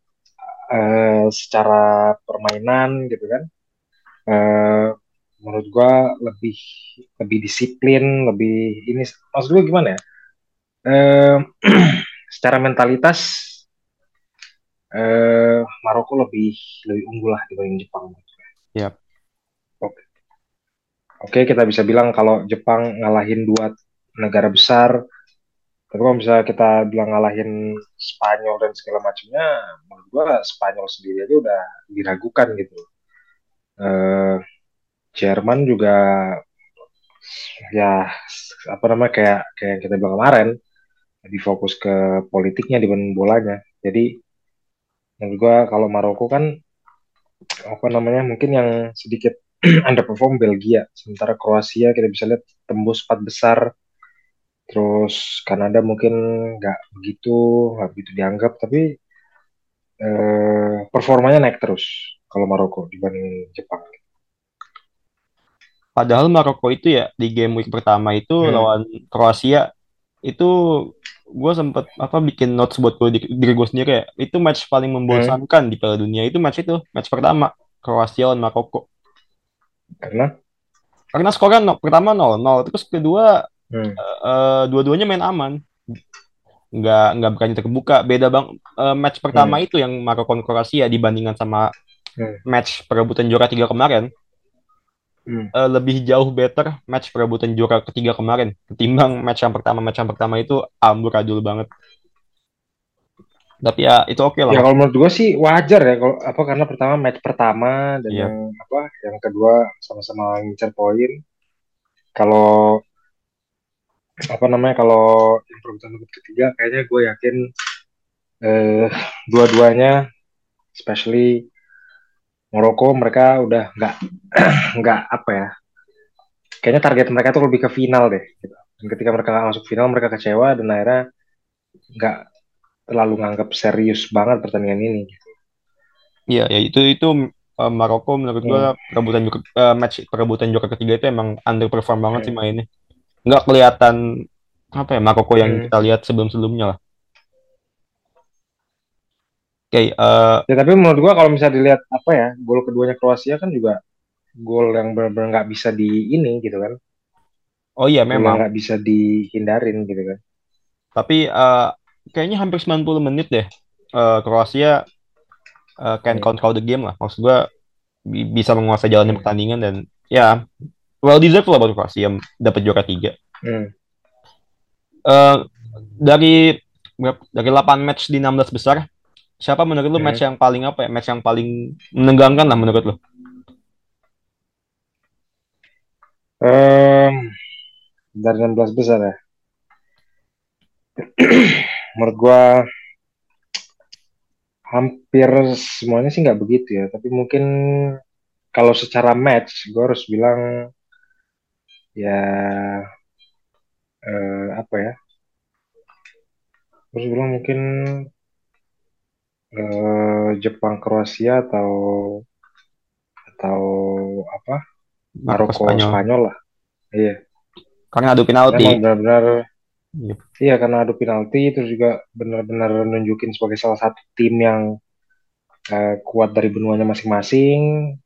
uh, secara permainan gitu kan, uh, menurut gua lebih lebih disiplin, lebih ini. Maksud gue gimana ya? Uh, (clears throat) secara mentalitas uh, Maroko lebih lebih unggul lah dibanding Jepang. Yep. Oke. Oke, kita bisa bilang kalau Jepang ngalahin dua negara besar, tapi kalau misalnya kita bilang ngalahin Spanyol dan segala macamnya, menurut gua Spanyol sendiri aja udah diragukan gitu. Uh, Jerman juga ya apa namanya kayak kayak kita bilang kemarin lebih fokus ke politiknya dibanding bolanya. Jadi menurut gua kalau Maroko kan apa namanya mungkin yang sedikit (clears throat) underperform Belgia sementara Kroasia kita bisa lihat tembus empat besar terus Kanada mungkin nggak begitu nggak begitu dianggap tapi eh, performanya naik terus kalau Maroko dibanding Jepang Padahal Maroko itu ya di game week pertama itu hmm. lawan Kroasia itu gue sempet apa bikin notes buat gue diri gue sendiri ya itu match paling membosankan hmm. di Piala Dunia itu match itu match pertama Kroasia lawan Maroko karena karena skornya no, pertama 0 0 terus kedua hmm. uh, dua-duanya main aman nggak nggak berani terbuka beda bang uh, match pertama hmm. itu yang Maroko Kroasia dibandingkan sama hmm. match perebutan juara tiga kemarin hmm. uh, lebih jauh better match perebutan juara ketiga kemarin ketimbang match yang pertama match yang pertama itu amburadul banget tapi ya itu oke okay lah ya kalau menurut gue sih wajar ya kalau apa karena pertama match pertama dan yeah. yang apa yang kedua sama-sama ngincar poin kalau apa namanya kalau yang perebutan ketiga kayaknya gue yakin eh, dua-duanya especially Maroko mereka udah nggak (clears throat) nggak apa ya kayaknya target mereka tuh lebih ke final deh gitu. dan ketika mereka nggak masuk final mereka kecewa dan akhirnya nggak terlalu nganggap serius banget pertandingan ini gitu. Iya, ya itu itu uh, Maroko menurut gua hmm. perebutan uh, match perebutan juara ketiga itu emang underperform banget hmm. sih mainnya. Nggak kelihatan apa ya Maroko yang hmm. kita lihat sebelum-sebelumnya lah. Oke, okay, uh, eh, ya tapi menurut gua kalau misalnya dilihat apa ya, gol keduanya Kroasia kan juga gol yang benar-benar nggak bisa di ini gitu kan. Oh iya memang nggak bisa dihindarin gitu kan. Tapi uh, kayaknya hampir 90 menit deh uh, Kroasia uh, can control the game lah. Maksud gua bi bisa menguasai jalannya pertandingan dan ya well deserved lah buat Kroasia dapat juara tiga. Hmm. Uh, dari dari 8 match di 16 besar Siapa menurut lu hmm. match yang paling apa ya? Match yang paling menegangkan lah menurut lu? Um, dari 16 besar ya. (clears throat) menurut gua hampir semuanya sih nggak begitu ya. Tapi mungkin kalau secara match, gua harus bilang ya uh, apa ya? Harus bilang mungkin eh, Jepang Kroasia atau atau apa Maroko Spanyol. Spanyol lah iya karena adu penalti benar-benar yep. iya karena adu penalti terus juga benar-benar nunjukin sebagai salah satu tim yang uh, kuat dari benuanya masing-masing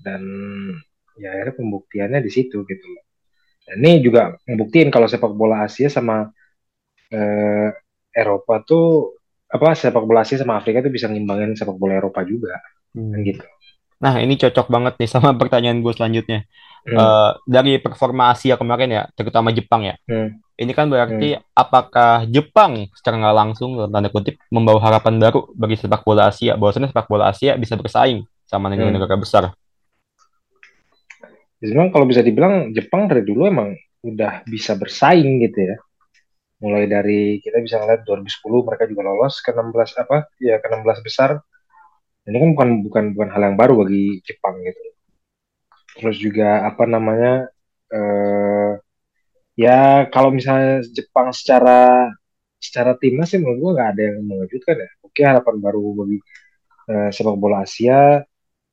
dan ya akhirnya pembuktiannya di situ gitu dan ini juga membuktiin kalau sepak bola Asia sama uh, Eropa tuh apa sepak bola Asia sama Afrika itu bisa ngimbangin sepak bola Eropa juga hmm. kan gitu. Nah ini cocok banget nih sama pertanyaan gue selanjutnya. Hmm. Uh, dari performa Asia kemarin ya, terutama Jepang ya. Hmm. Ini kan berarti hmm. apakah Jepang secara nggak langsung dalam tanda kutip membawa harapan baru bagi sepak bola Asia, bahwasanya sepak bola Asia bisa bersaing sama negara-negara hmm. besar. Memang kalau bisa dibilang Jepang dari dulu emang udah bisa bersaing gitu ya. Mulai dari kita bisa ngeliat 2010 mereka juga lolos ke 16 apa ya ke 16 besar. Ini kan bukan bukan bukan hal yang baru bagi Jepang gitu. Terus juga apa namanya eh, ya kalau misalnya Jepang secara secara timnas sih menurut gua nggak ada yang mengejutkan ya. Oke harapan baru bagi uh, sepak bola Asia,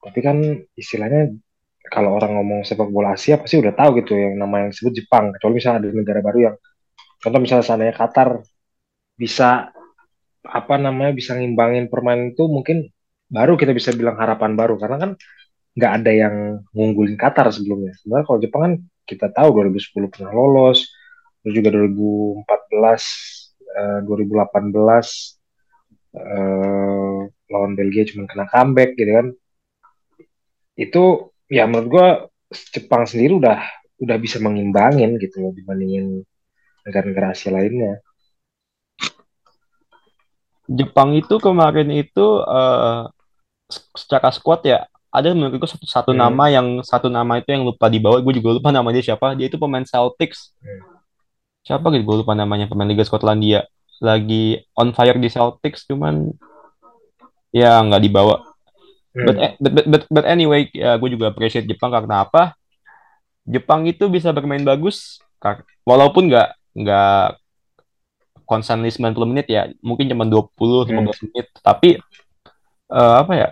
tapi kan istilahnya kalau orang ngomong sepak bola Asia pasti udah tahu gitu yang nama yang disebut Jepang. Kecuali misalnya ada negara baru yang contoh misalnya seandainya Qatar bisa apa namanya bisa ngimbangin permainan itu mungkin baru kita bisa bilang harapan baru karena kan nggak ada yang ngunggulin Qatar sebelumnya. Sebenarnya kalau Jepang kan kita tahu 2010 pernah lolos, terus juga 2014, eh, 2018 eh, lawan Belgia cuma kena comeback gitu kan. Itu ya menurut gua Jepang sendiri udah udah bisa mengimbangin gitu loh dibandingin negara-negara Asia lainnya. Jepang itu kemarin itu uh, secara squad ya ada menurutku satu, satu hmm. nama yang satu nama itu yang lupa dibawa gue juga lupa namanya siapa dia itu pemain Celtics hmm. siapa gitu gue lupa namanya pemain Liga Skotlandia lagi on fire di Celtics cuman ya nggak dibawa hmm. but, but, but, but, but anyway ya, gue juga appreciate Jepang karena apa Jepang itu bisa bermain bagus walaupun nggak nggak constantly 90 menit ya mungkin cuma 20 15 hmm. menit tapi uh, apa ya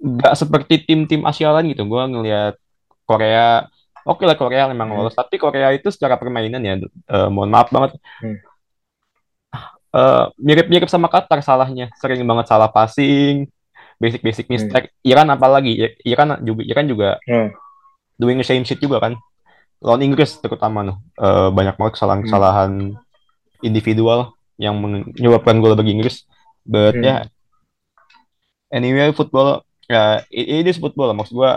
nggak seperti tim-tim Asia lain gitu. Gue ngelihat Korea, oke okay lah Korea memang hmm. lolos, tapi Korea itu secara permainan ya, uh, mohon maaf banget, hmm. uh, mirip-mirip sama Qatar salahnya, sering banget salah passing, basic-basic hmm. mistake. Hmm. Iran apalagi, Iran juga, Iran juga hmm. doing the same shit juga kan. Lawan Inggris terutama tuh, uh, banyak banget kesalahan-kesalahan hmm. individual yang menyebabkan gol bagi Inggris. But hmm. ya, yeah, anyway football ya ini football maksud gue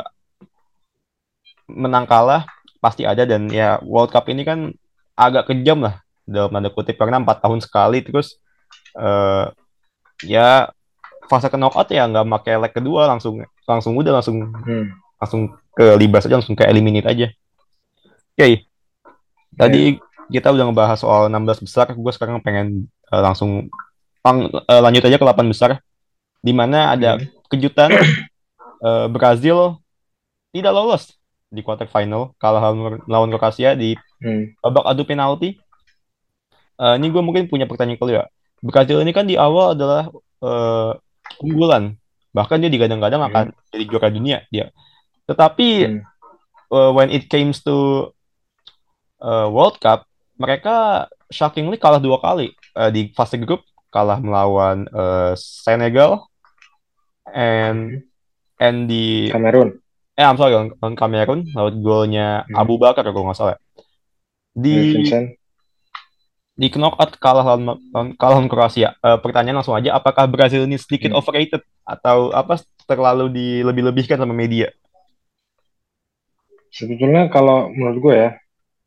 menang kalah pasti ada dan ya World Cup ini kan agak kejam lah dalam tanda kutip karena empat tahun sekali terus uh, ya fase ke knockout ya nggak pakai leg kedua langsung langsung udah langsung hmm. langsung ke libas aja langsung ke eliminate aja oke okay. tadi yeah. kita udah ngebahas soal 16 besar gue sekarang pengen uh, langsung pang, uh, lanjut aja ke 8 besar di mana ada hmm kejutan uh, (clears throat) Brazil tidak lolos di quarter final kalah lawan Kroasia di hmm. babak adu penalti. Uh, ini gue mungkin punya pertanyaan ke ya. Brazil ini kan di awal adalah uh, unggulan, bahkan dia digadang-gadang hmm. akan jadi juara dunia dia. Tetapi hmm. uh, when it comes to uh, World Cup, mereka shockingly kalah dua kali uh, di fase grup, kalah melawan uh, Senegal and and di Kamerun. Eh, I'm sorry, on Kamerun, laut golnya hmm. Abu Bakar kalau nggak salah. Di Vincent. Di knockout kalah lawan, kalah lawan Kroasia. Uh, pertanyaan langsung aja, apakah Brazil ini sedikit hmm. overrated atau apa terlalu dilebih-lebihkan sama media? Sebetulnya kalau menurut gue ya,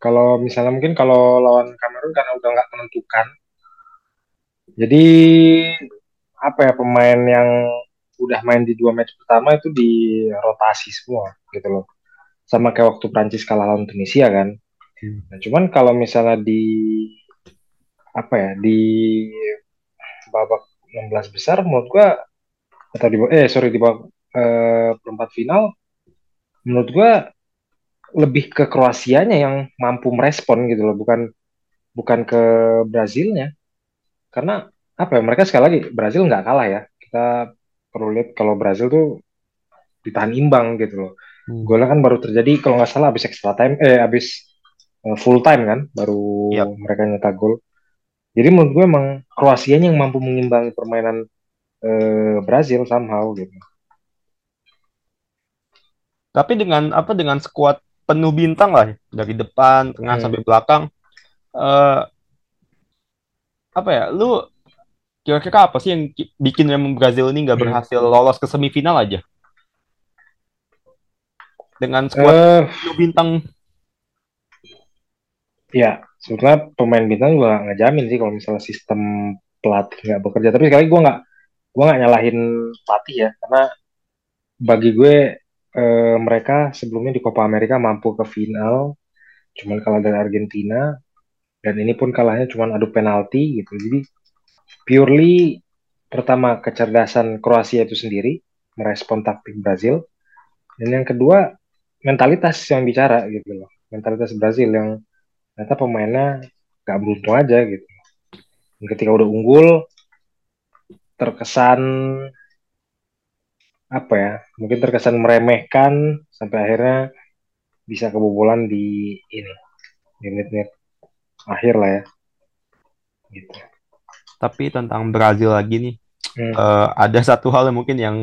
kalau misalnya mungkin kalau lawan Kamerun karena udah nggak menentukan, jadi apa ya pemain yang udah main di dua match pertama itu di rotasi semua gitu loh sama kayak waktu Prancis kalah lawan Tunisia kan hmm. nah, cuman kalau misalnya di apa ya di babak 16 besar menurut gua atau di eh sorry di babak eh, perempat final menurut gua lebih ke Kroasianya yang mampu merespon gitu loh bukan bukan ke Brazilnya karena apa ya mereka sekali lagi Brazil nggak kalah ya kita perlu lihat kalau Brazil tuh ditahan imbang gitu loh. Hmm. Golnya kan baru terjadi kalau nggak salah habis extra time eh habis uh, full time kan baru yep. mereka nyetak gol. Jadi menurut gue emang Kroasia yang mampu mengimbangi permainan uh, Brazil somehow gitu. Tapi dengan apa dengan skuad penuh bintang lah dari depan, tengah hmm. sampai belakang. Uh, apa ya? Lu kira-kira apa sih yang bikin memang Brazil ini nggak hmm. berhasil lolos ke semifinal aja? Dengan skuad uh, bintang. Ya, sebetulnya pemain bintang juga nggak jamin sih kalau misalnya sistem pelatih nggak bekerja. Tapi sekali gue nggak gue nggak nyalahin pelatih ya, karena bagi gue eh, mereka sebelumnya di Copa America mampu ke final, cuman kalah dari Argentina, dan ini pun kalahnya cuman adu penalti gitu. Jadi purely pertama kecerdasan Kroasia itu sendiri merespon taktik Brazil dan yang kedua mentalitas yang bicara gitu loh mentalitas Brazil yang ternyata pemainnya gak beruntung aja gitu. Dan ketika udah unggul, terkesan apa ya? Mungkin terkesan meremehkan sampai akhirnya bisa kebobolan di ini di menit-menit akhir lah ya. Gitu. Tapi tentang Brazil lagi nih, Hmm. eh, ada satu hal yang mungkin yang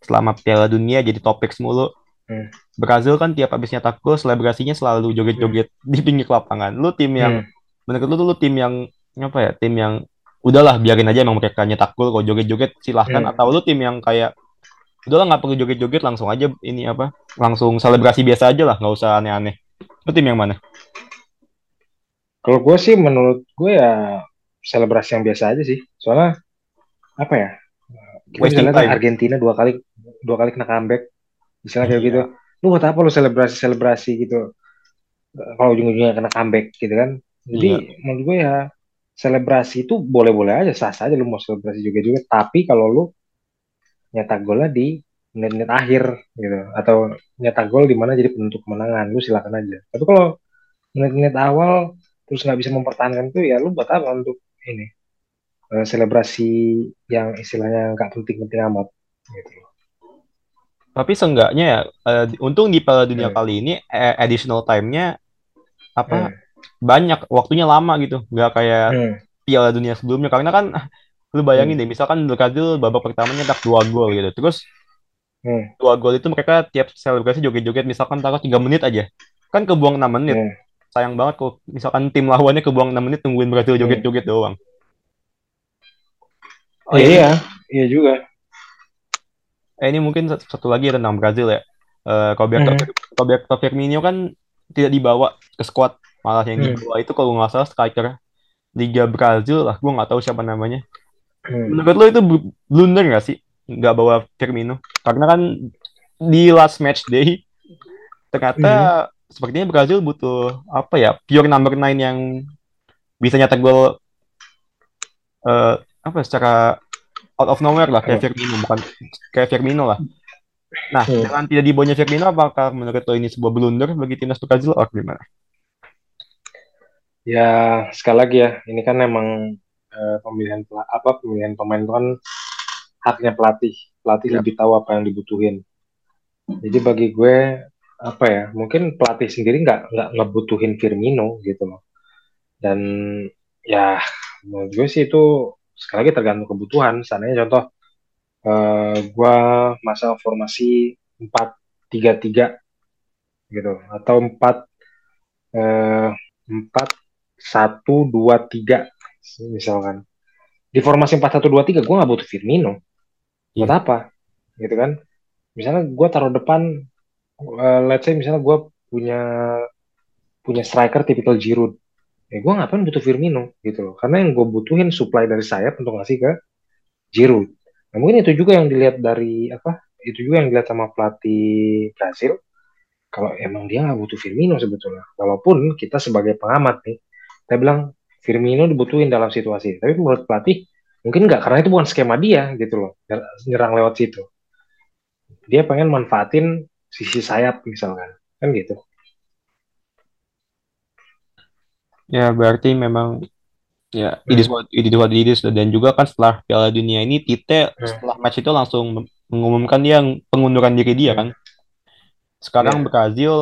selama Piala Dunia jadi topik mulu. Hmm. Brazil kan tiap habis nyetak gol selebrasinya selalu joget-joget di pinggir lapangan. Lu tim yang Hmm. menurut lu tuh lu tim yang apa ya? Tim yang udahlah biarin aja emang mereka nyetak gol kok joget-joget silahkan Hmm. atau lu tim yang kayak udahlah nggak perlu joget-joget langsung aja ini apa? Langsung selebrasi biasa aja lah, nggak usah aneh-aneh. Lu tim yang mana? Kalau gue sih menurut gue ya selebrasi yang biasa aja sih. Soalnya apa ya? Kita bisa Wasting lihat time. Argentina dua kali dua kali kena comeback. Misalnya kayak Iya. gitu. Lu buat apa lu selebrasi-selebrasi gitu? Eh, Kalau ujung-ujungnya kena comeback gitu kan. Jadi Iya. menurut gue ya selebrasi itu boleh-boleh aja sah sah aja lu mau selebrasi juga-juga. Tapi kalau lu nyetak golnya di menit-menit akhir gitu atau nyetak gol di mana jadi penentu kemenangan lu silakan aja. Tapi kalau menit-menit awal terus nggak bisa mempertahankan itu ya lu buat apa untuk ini eh, selebrasi yang istilahnya nggak penting-penting amat gitu. Tapi seenggaknya ya, eh, untung di Piala Dunia Hmm. kali ini eh, additional time-nya apa Hmm. banyak, waktunya lama gitu, nggak kayak Hmm. Piala Dunia sebelumnya. Karena kan lu bayangin Hmm. deh, misalkan Brazil babak pertamanya nyetak dua gol gitu, terus Hmm. dua gol itu mereka tiap selebrasi joget-joget, misalkan taruh tiga menit aja, kan kebuang 6 menit. Hmm. Sayang banget kalau misalkan tim lawannya kebuang 6 menit nungguin Brazil joget-joget doang. Oh iya, iya juga. Eh, ini mungkin satu, satu lagi tentang Brazil ya. Eh, Roberto, Hmm. Roberto Firmino kan tidak dibawa ke squad, malah yang Hmm. dibawa itu kalau nggak salah striker Liga Brazil lah, gue nggak tahu siapa namanya. Hmm. Menurut lo itu bl- blunder nggak sih nggak bawa Firmino? Karena kan di last match day ternyata Hmm. sepertinya Brazil butuh apa ya pure number 9 yang bisa nyetak gol eh, apa secara out of nowhere lah kayak? Firmino bukan kayak Firmino lah. Nah Hmm. dengan tidak dibawanya Firmino apakah menurut lo ini sebuah blunder bagi timnas Brazil atau gimana? Ya sekali lagi ya, ini kan emang eh, pemilihan apa pemilihan pemain itu kan haknya pelatih. Pelatih Yap. lebih tahu apa yang dibutuhin. Jadi bagi gue apa ya, mungkin pelatih sendiri nggak nggak ngebutuhin Firmino gitu loh. Dan ya menurut gue sih itu sekali lagi tergantung kebutuhan. Seandainya contoh eh, gue masa formasi 4-3-3 gitu atau 4 eh, 4 1 2 3 misalkan. Di formasi 4-1-2-3 gue nggak butuh Firmino. Buat Iya. apa? Gitu kan. Misalnya gue taruh depan eh, let's say misalnya gue punya punya striker tipikal Giroud. Ya gue ngapain butuh Firmino gitu loh. Karena yang gue butuhin supply dari sayap untuk ngasih ke Giroud. Nah, mungkin itu juga yang dilihat dari apa? Itu juga yang dilihat sama pelatih Brasil. Kalau emang dia nggak butuh Firmino sebetulnya. Walaupun kita sebagai pengamat nih, kita bilang Firmino dibutuhin dalam situasi. Tapi menurut pelatih mungkin nggak karena itu bukan skema dia gitu loh. Nyerang lewat situ. Dia pengen manfaatin sisi sayap misalkan. Kan gitu. Ya berarti memang ya Hmm. it is what it is what it is. dan juga kan setelah Piala Dunia ini Tite Hmm. setelah match itu langsung mengumumkan dia pengunduran diri dia kan. Sekarang Iya. Brazil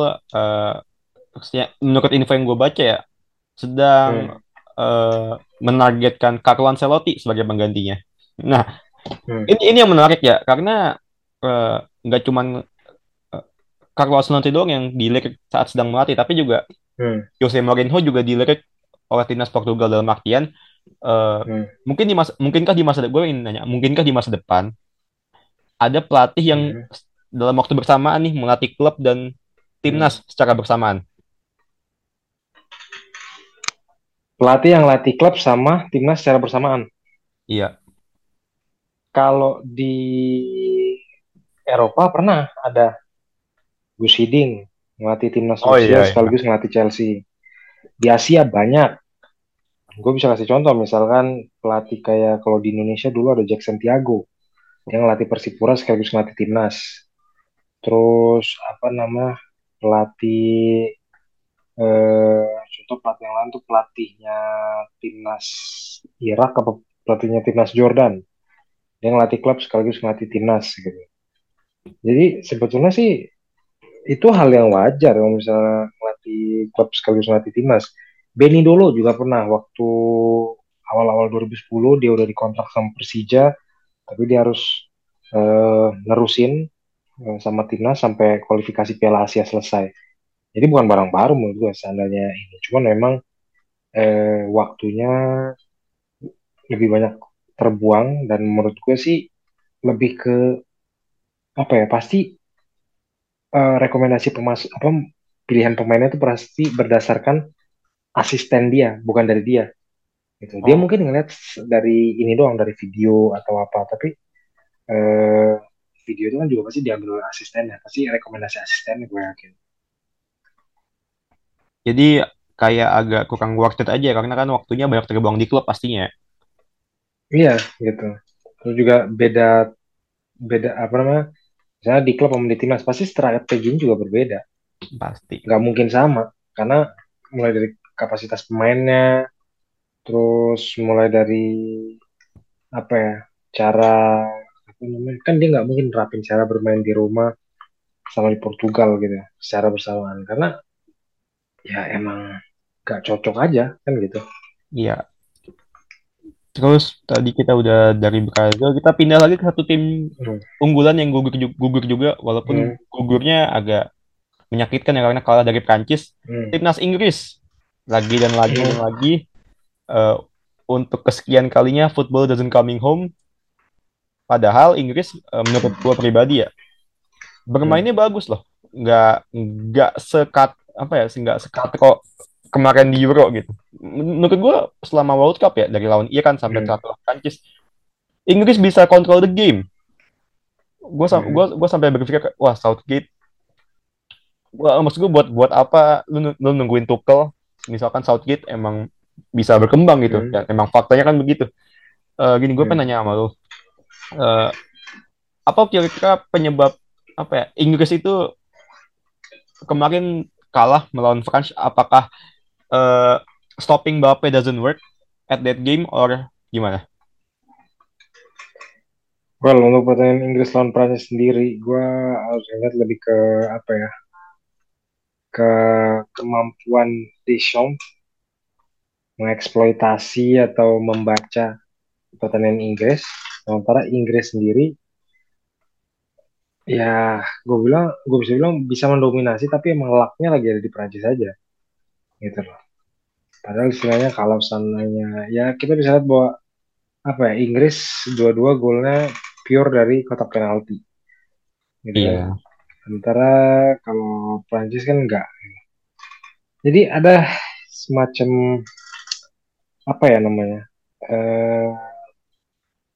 maksudnya menurut info yang gue baca ya sedang Hmm. eh, menargetkan Carlo Ancelotti sebagai penggantinya. Nah, Hmm. ini ini yang menarik ya karena eh, nggak cuman eh, Carlo Ancelotti doang yang dilirik saat sedang melatih, tapi juga Hmm. Jose Mourinho juga dilirik oleh timnas Portugal dalam artian eh, Hmm. mungkin di masa mungkinkah di masa depan gue ingin nanya mungkinkah di masa depan ada pelatih yang Hmm. dalam waktu bersamaan nih melatih klub dan timnas secara bersamaan Pelatih yang latih klub sama timnas secara bersamaan. iya Kalau di Eropa pernah ada Gus Hiding ngelatih timnas Oh, Rusia iya, iya. sekaligus ngelatih Chelsea. Di Asia banyak. Gue bisa kasih contoh misalkan pelatih kayak kalau di Indonesia dulu ada Jackson Tiago yang ngelatih Persipura sekaligus ngelatih timnas. Terus apa nama pelatih eh, contoh pelatih yang lain tuh pelatihnya timnas Irak apa pelatihnya timnas Jordan dia ngelatih klub sekaligus ngelatih timnas gitu jadi sebetulnya sih itu hal yang wajar kalau misalnya ngelatih klub sekaligus ngelatih timnas. Benny Dolo juga pernah waktu awal-awal 2010 dia udah dikontrak sama Persija tapi dia harus uh, nerusin uh, sama timnas sampai kualifikasi Piala Asia selesai. Jadi bukan barang baru menurut gue seandainya ini. Cuman memang eh, waktunya lebih banyak terbuang dan menurut gue sih lebih ke apa ya pasti uh, rekomendasi pemas apa pilihan pemainnya itu pasti berdasarkan asisten dia bukan dari dia. Gitu. Dia oh. mungkin ngeliat dari ini doang dari video atau apa tapi uh, video itu kan juga pasti diambil asistennya pasti rekomendasi asisten gue yakin. Jadi kayak agak kurang worth it aja karena kan waktunya banyak terbuang di klub pastinya iya gitu. Terus juga beda beda apa namanya misalnya di klub sama di timnas pasti strateginya juga berbeda. Pasti. Nggak mungkin sama karena mulai dari kapasitas pemainnya terus mulai dari apa ya cara apa namanya kan dia nggak mungkin terapin cara bermain di rumah sama di Portugal gitu secara bersamaan. Karena ya emang gak cocok aja kan gitu. Iya Terus tadi kita udah dari Brazil, kita pindah lagi ke satu tim hmm. unggulan yang gugur, gugur juga, walaupun hmm. gugurnya agak menyakitkan ya karena kalah dari Prancis. Hmm. Timnas Inggris lagi dan lagi hmm. dan lagi uh, untuk kesekian kalinya football doesn't coming home. Padahal Inggris uh, menurut gue pribadi ya bermainnya hmm. bagus loh, nggak nggak sekat apa ya, nggak sekat kok kemarin di Euro gitu. Menurut gue selama World Cup ya dari lawan Iran sampai hmm. ke Prancis, Inggris bisa kontrol the game. Gue hmm. gua, gua sampai berpikir wah Southgate gua maksud gue buat buat apa lu, lu nungguin Tuchel misalkan Southgate emang bisa berkembang gitu hmm. ya emang faktanya kan begitu uh, gini gue hmm. pengen nanya sama lu uh, apa kira-kira penyebab apa ya Inggris itu kemarin kalah melawan France apakah uh, stopping Mbappe doesn't work at that game or gimana? Well, untuk pertandingan Inggris lawan Prancis sendiri, gue harus lihat lebih ke apa ya, ke kemampuan Deschamps mengeksploitasi atau membaca pertandingan Inggris. Sementara Inggris sendiri, ya gue bilang, gue bisa bilang bisa mendominasi, tapi emang lucknya lagi ada di Prancis saja, gitu loh. Padahal istilahnya kalau sananya ya kita bisa lihat bahwa apa ya Inggris dua-dua golnya pure dari kotak penalti. Gitu yeah. kan. Sementara kalau Prancis kan enggak. Jadi ada semacam apa ya namanya? Eh,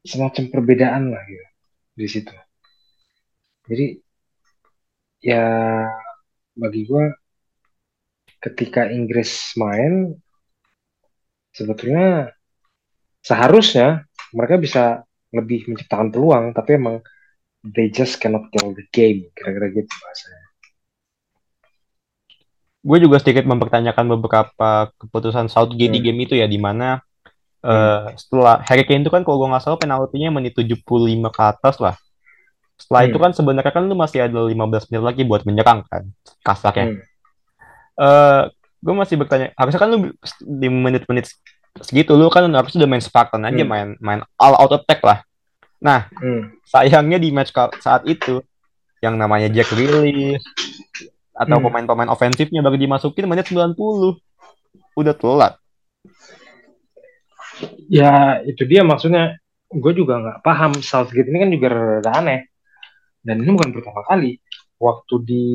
semacam perbedaan lah gitu di situ. Jadi ya bagi gue ketika Inggris main sebetulnya seharusnya mereka bisa lebih menciptakan peluang tapi emang they just cannot kill the game kira-kira gitu bahasanya gue juga sedikit mempertanyakan beberapa keputusan Southgate hmm. di game itu ya di mana hmm. uh, setelah Harry Kane itu kan kalau gue nggak salah penaltinya menit 75 ke atas lah setelah hmm. itu kan sebenarnya kan lu masih ada 15 menit lagi buat menyerang kan kasarnya hmm. uh, gue masih bertanya harusnya kan lu di menit-menit segitu lu kan harus udah main Spartan aja hmm. main main all out attack lah. Nah hmm. sayangnya di match saat itu yang namanya Jack Willis atau hmm. pemain-pemain ofensifnya baru dimasukin menit 90 udah telat. Ya itu dia maksudnya. Gue juga nggak paham Southgate ini kan juga rada aneh. Dan ini bukan pertama kali. Waktu di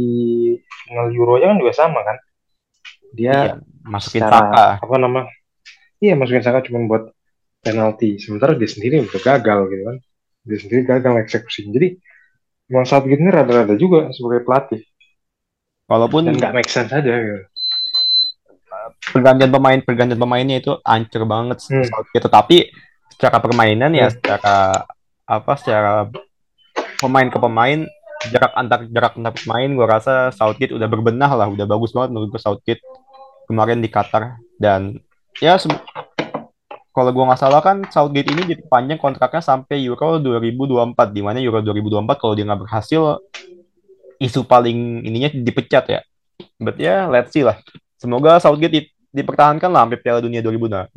final Euro kan juga sama kan dia iya, masukin secara, apa nama? Iya masukin Saka cuma buat penalti. Sementara dia sendiri udah gagal gitu kan. Dia sendiri gagal eksekusi jadi memang saat gini rada-rada juga sebagai pelatih. Walaupun nggak make sense aja gitu. Pergantian pemain pergantian pemainnya itu ancur banget hmm. gitu. Tapi secara permainan ya, hmm. ya secara apa secara pemain ke pemain jarak antar jarak antar pemain gue rasa Southgate udah berbenah lah. Udah bagus banget menurut gue Southgate kemarin di Qatar dan ya kalau gue nggak salah kan Southgate ini diperpanjang kontraknya sampai Euro 2024 di mana Euro 2024 kalau dia nggak berhasil isu paling ininya dipecat ya. But ya yeah, let's see lah. Semoga Southgate di, dipertahankan lah sampai Piala Dunia 2026.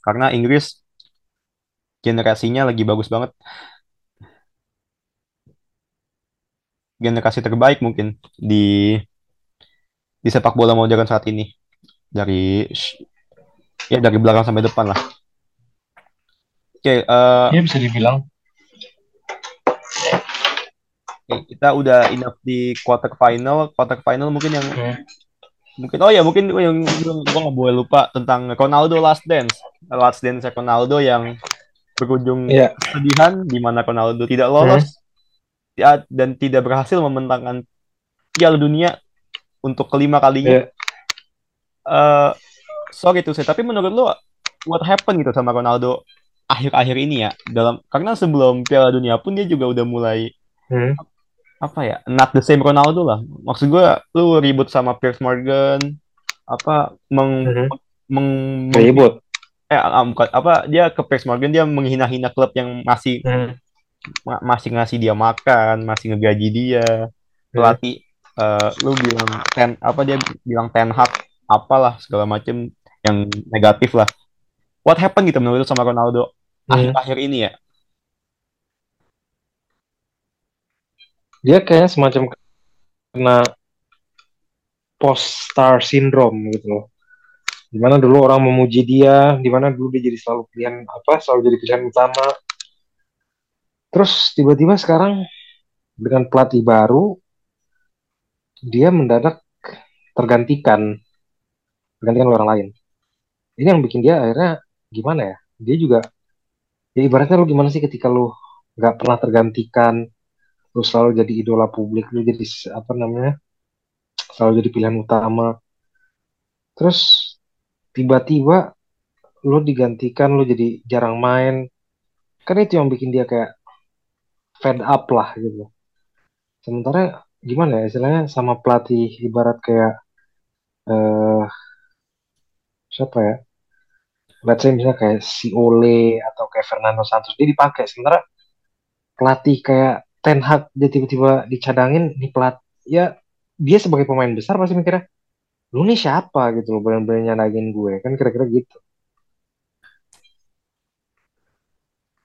Karena Inggris generasinya lagi bagus banget. Generasi terbaik mungkin di di sepak bola modern saat ini dari ya dari belakang sampai depan lah. Oke, okay, uh, ya bisa dibilang. Okay, kita udah enough di quarter final. Quarter final mungkin yang hmm. mungkin oh ya mungkin yang gue nggak boleh lupa tentang Ronaldo last dance, last dance Ronaldo yang berujung yeah. kesedihan di mana Ronaldo tidak lolos hmm. Ya, dan tidak berhasil membentangkan Piala Dunia untuk kelima kalinya. Yeah. Uh, sorry tuh saya, tapi menurut lo what happened gitu sama Ronaldo akhir-akhir ini ya dalam karena sebelum Piala Dunia pun dia juga udah mulai hmm. apa ya not the same Ronaldo lah maksud gue lu ribut sama Piers Morgan apa meng, hmm. meng, meng ribut eh apa dia ke Piers Morgan dia menghina-hina klub yang masih hmm. Ma masih ngasih dia makan masih ngegaji dia. Hmm. pelatih uh, lu bilang ten apa dia bilang ten hak apalah segala macem yang negatif lah. What happened gitu menurut sama Ronaldo? Hmm. akhir-akhir ini ya? Dia kayaknya semacam kena post star syndrome gitu loh. Di mana dulu orang memuji dia di mana dulu dia jadi selalu pilihan apa selalu jadi pilihan utama terus tiba-tiba sekarang dengan pelatih baru dia mendadak tergantikan tergantikan orang lain. Ini yang bikin dia akhirnya gimana ya? Dia juga ya ibaratnya lu gimana sih ketika lu nggak pernah tergantikan lu selalu jadi idola publik lu jadi apa namanya selalu jadi pilihan utama. Terus tiba-tiba lu digantikan lu jadi jarang main. Kan itu yang bikin dia kayak fed up lah gitu. Sementara gimana ya istilahnya sama pelatih ibarat kayak eh siapa ya? Let's say misalnya kayak si Ole atau kayak Fernando Santos dia dipakai. Sementara pelatih kayak Ten Hag dia tiba-tiba dicadangin di pelat ya dia sebagai pemain besar pasti mikirnya lu nih siapa? gitu loh benar-benar nyadangin gue. Kan kira-kira gitu.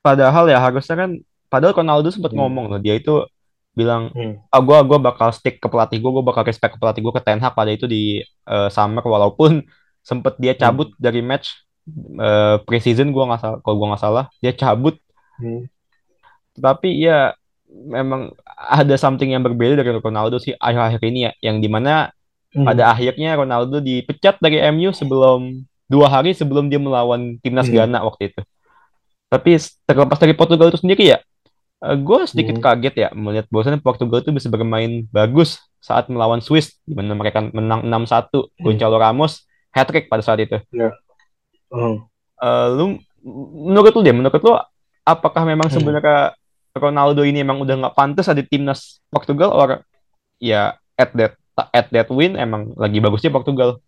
Padahal ya harusnya kan padahal Ronaldo sempat hmm. ngomong loh dia itu bilang hmm. ah gue gua bakal stick ke pelatih gue gue bakal respect ke pelatih gue ke Ten Hag pada itu di uh, summer walaupun (laughs) sempet dia cabut hmm. dari match uh, preseason gue nggak salah kalau gue nggak salah dia cabut hmm. tapi ya memang ada something yang berbeda dari Ronaldo sih akhir-akhir ini ya yang di mana hmm. pada akhirnya Ronaldo dipecat dari MU sebelum dua hari sebelum dia melawan timnas hmm. Ghana waktu itu tapi terlepas dari Portugal itu sendiri ya uh, eh, gue sedikit hmm. kaget ya melihat bahwasannya Portugal itu bisa bermain bagus saat melawan Swiss di mana mereka menang 6-1 hmm. Gonçalo Ramos hat trick pada saat itu. Yeah. Uh. Uh, lu menurut lu deh, menurut lu apakah memang hmm. sebenarnya Ronaldo ini emang udah nggak pantas ada timnas Portugal or ya at that at that win emang lagi bagusnya Portugal.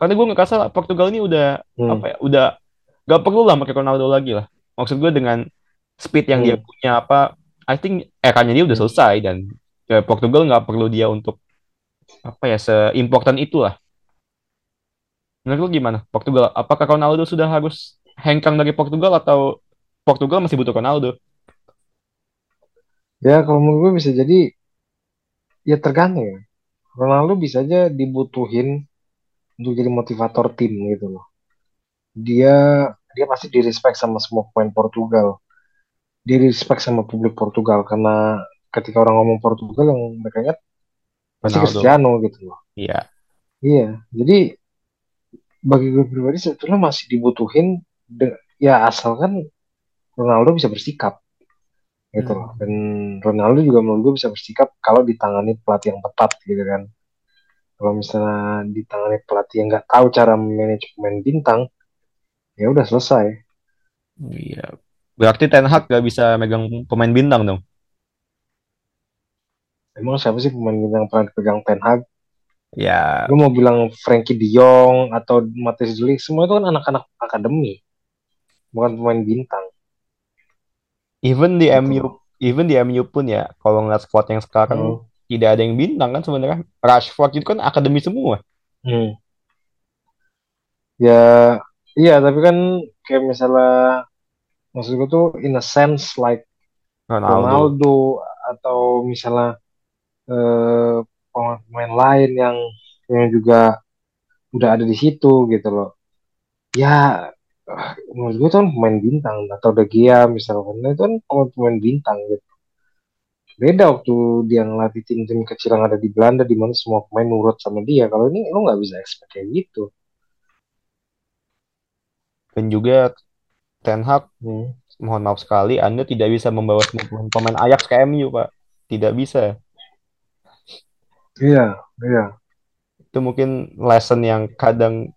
Karena gue ngerasa Portugal ini udah hmm. apa ya, udah gak perlu lah pakai Ronaldo lagi lah. Maksud gue dengan speed yang hmm. dia punya apa, I think eranya dia udah selesai dan ya, Portugal nggak perlu dia untuk apa ya seimportan itulah Menurut lu gimana? Portugal, apakah Ronaldo sudah harus hengkang dari Portugal atau Portugal masih butuh Ronaldo? Ya, kalau menurut gue bisa jadi ya tergantung ya. Ronaldo bisa aja dibutuhin untuk jadi motivator tim gitu loh. Dia dia pasti di respect sama semua pemain Portugal. Dia di respect sama publik Portugal karena ketika orang ngomong Portugal yang mereka ingat pasti Cristiano gitu loh. Iya. Iya, jadi bagi gue pribadi sebetulnya masih dibutuhin ya asalkan Ronaldo bisa bersikap gitu hmm. dan Ronaldo juga menurut gue bisa bersikap kalau ditangani pelatih yang tepat gitu kan kalau misalnya ditangani pelatih yang nggak tahu cara manage pemain bintang ya udah selesai iya berarti Ten Hag gak bisa megang pemain bintang dong Emang siapa sih pemain yang pernah dipegang Ten Hag? Ya, Lu mau bilang Frankie De Jong atau Matheus Delik, semua itu kan anak-anak akademi, bukan pemain bintang. even di Gitu MU, loh. even di MU pun ya, kalau ngeliat squad yang sekarang Hmm. tidak ada yang bintang kan sebenarnya. Rashford itu kan akademi semua. Hmm. Ya, iya tapi kan kayak misalnya maksud gue tuh in a sense like Ronaldo. Ronaldo atau misalnya eh, pemain lain yang yang juga udah ada di situ gitu loh. Ya, eh, menurut gue tuh pemain bintang atau De Gea misalkan nah, itu kan pemain pemain bintang gitu. Beda waktu dia ngelatih tim-tim kecil yang ada di Belanda di mana semua pemain nurut sama dia. Kalau ini lo nggak bisa expect kayak gitu. Dan juga Ten Hag, Hmm. mohon maaf sekali, Anda tidak bisa membawa semua pemain, Ajax ke MU, Pak. Tidak bisa. Iya, iya. Itu mungkin lesson yang kadang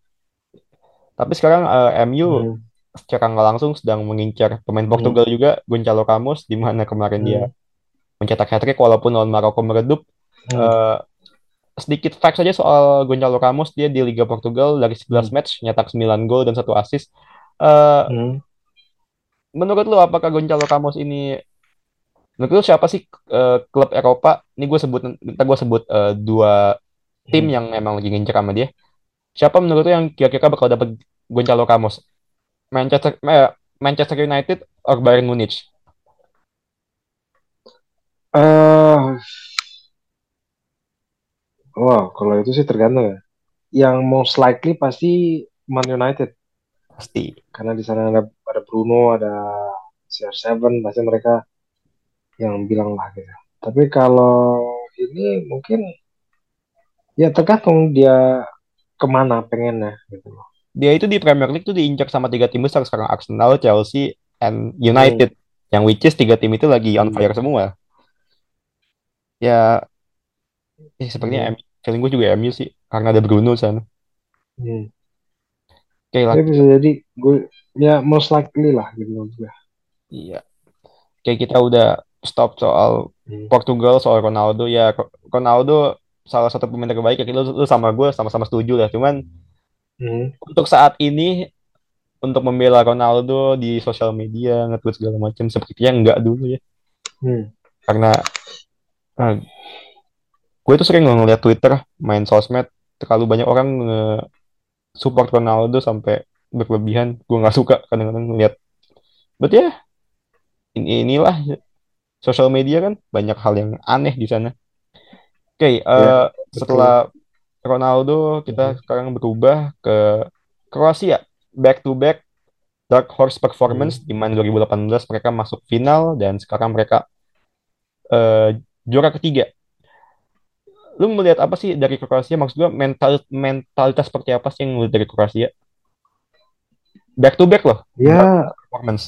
Tapi sekarang eh, MU Hmm. secara nggak langsung sedang mengincar pemain Hmm. Portugal juga, Gonçalo Ramos, di mana kemarin dia Hmm. mencetak hat-trick walaupun lawan Maroko meredup. Hmm. Eh, sedikit fact saja soal Gonçalo Ramos, dia di Liga Portugal dari 11 Hmm. match nyetak 9 gol dan satu assist. Eh, Hmm. Menurut lu apakah Gonçalo Ramos ini menurut lu siapa sih eh, klub Eropa? Ini gue sebut kita gue sebut eh, dua tim Hmm. yang memang lagi ngincer sama dia. Siapa menurut lu yang kira-kira bakal dapat Gonçalo Ramos? Manchester eh, Manchester United or Bayern Munich? Eh, wow, kalau itu sih tergantung ya. Yang most likely pasti Man United Pasti. karena di sana ada ada Bruno, ada CR7, pasti mereka yang bilang lah gitu. Tapi kalau ini mungkin ya tergantung dia ke mana pengennya gitu loh. Dia itu di Premier League tuh diincar sama tiga tim besar sekarang Arsenal, Chelsea, and Hmm. United. Yang which is tiga tim itu lagi on Hmm. fire semua. Ya, eh, sepertinya Hmm. Feeling gue juga MU sih karena ada Bruno sana. Hmm. Oke lah. Tapi bisa jadi gue ya most likely lah gitu menurut gue. Iya. Oke, kita udah stop soal Hmm. Portugal, soal Ronaldo. Ya, Ronaldo salah satu pemain terbaik. Ya, lu, lu sama gue sama-sama setuju lah. Cuman Hmm. untuk saat ini untuk membela Ronaldo di sosial media, nge-tweet segala macam sepertinya enggak dulu ya. Hmm. Karena nah, gue tuh sering ngeliat Twitter, main sosmed, terlalu banyak orang support Ronaldo sampai berlebihan. Gue nggak suka kadang-kadang ngeliat. But ya, ini inilah sosial media kan banyak hal yang aneh di sana. Oke, eh, betul. setelah Ronaldo kita Hmm. sekarang berubah ke Kroasia, back to back Dark Horse Performance Hmm. di mana 2018 mereka masuk final dan sekarang mereka eh, juara ketiga. Lu melihat apa sih dari Kroasia? Maksud gue mental mentalitas seperti apa sih yang lu dari Kroasia? Back to back loh, Ya, Horse Performance.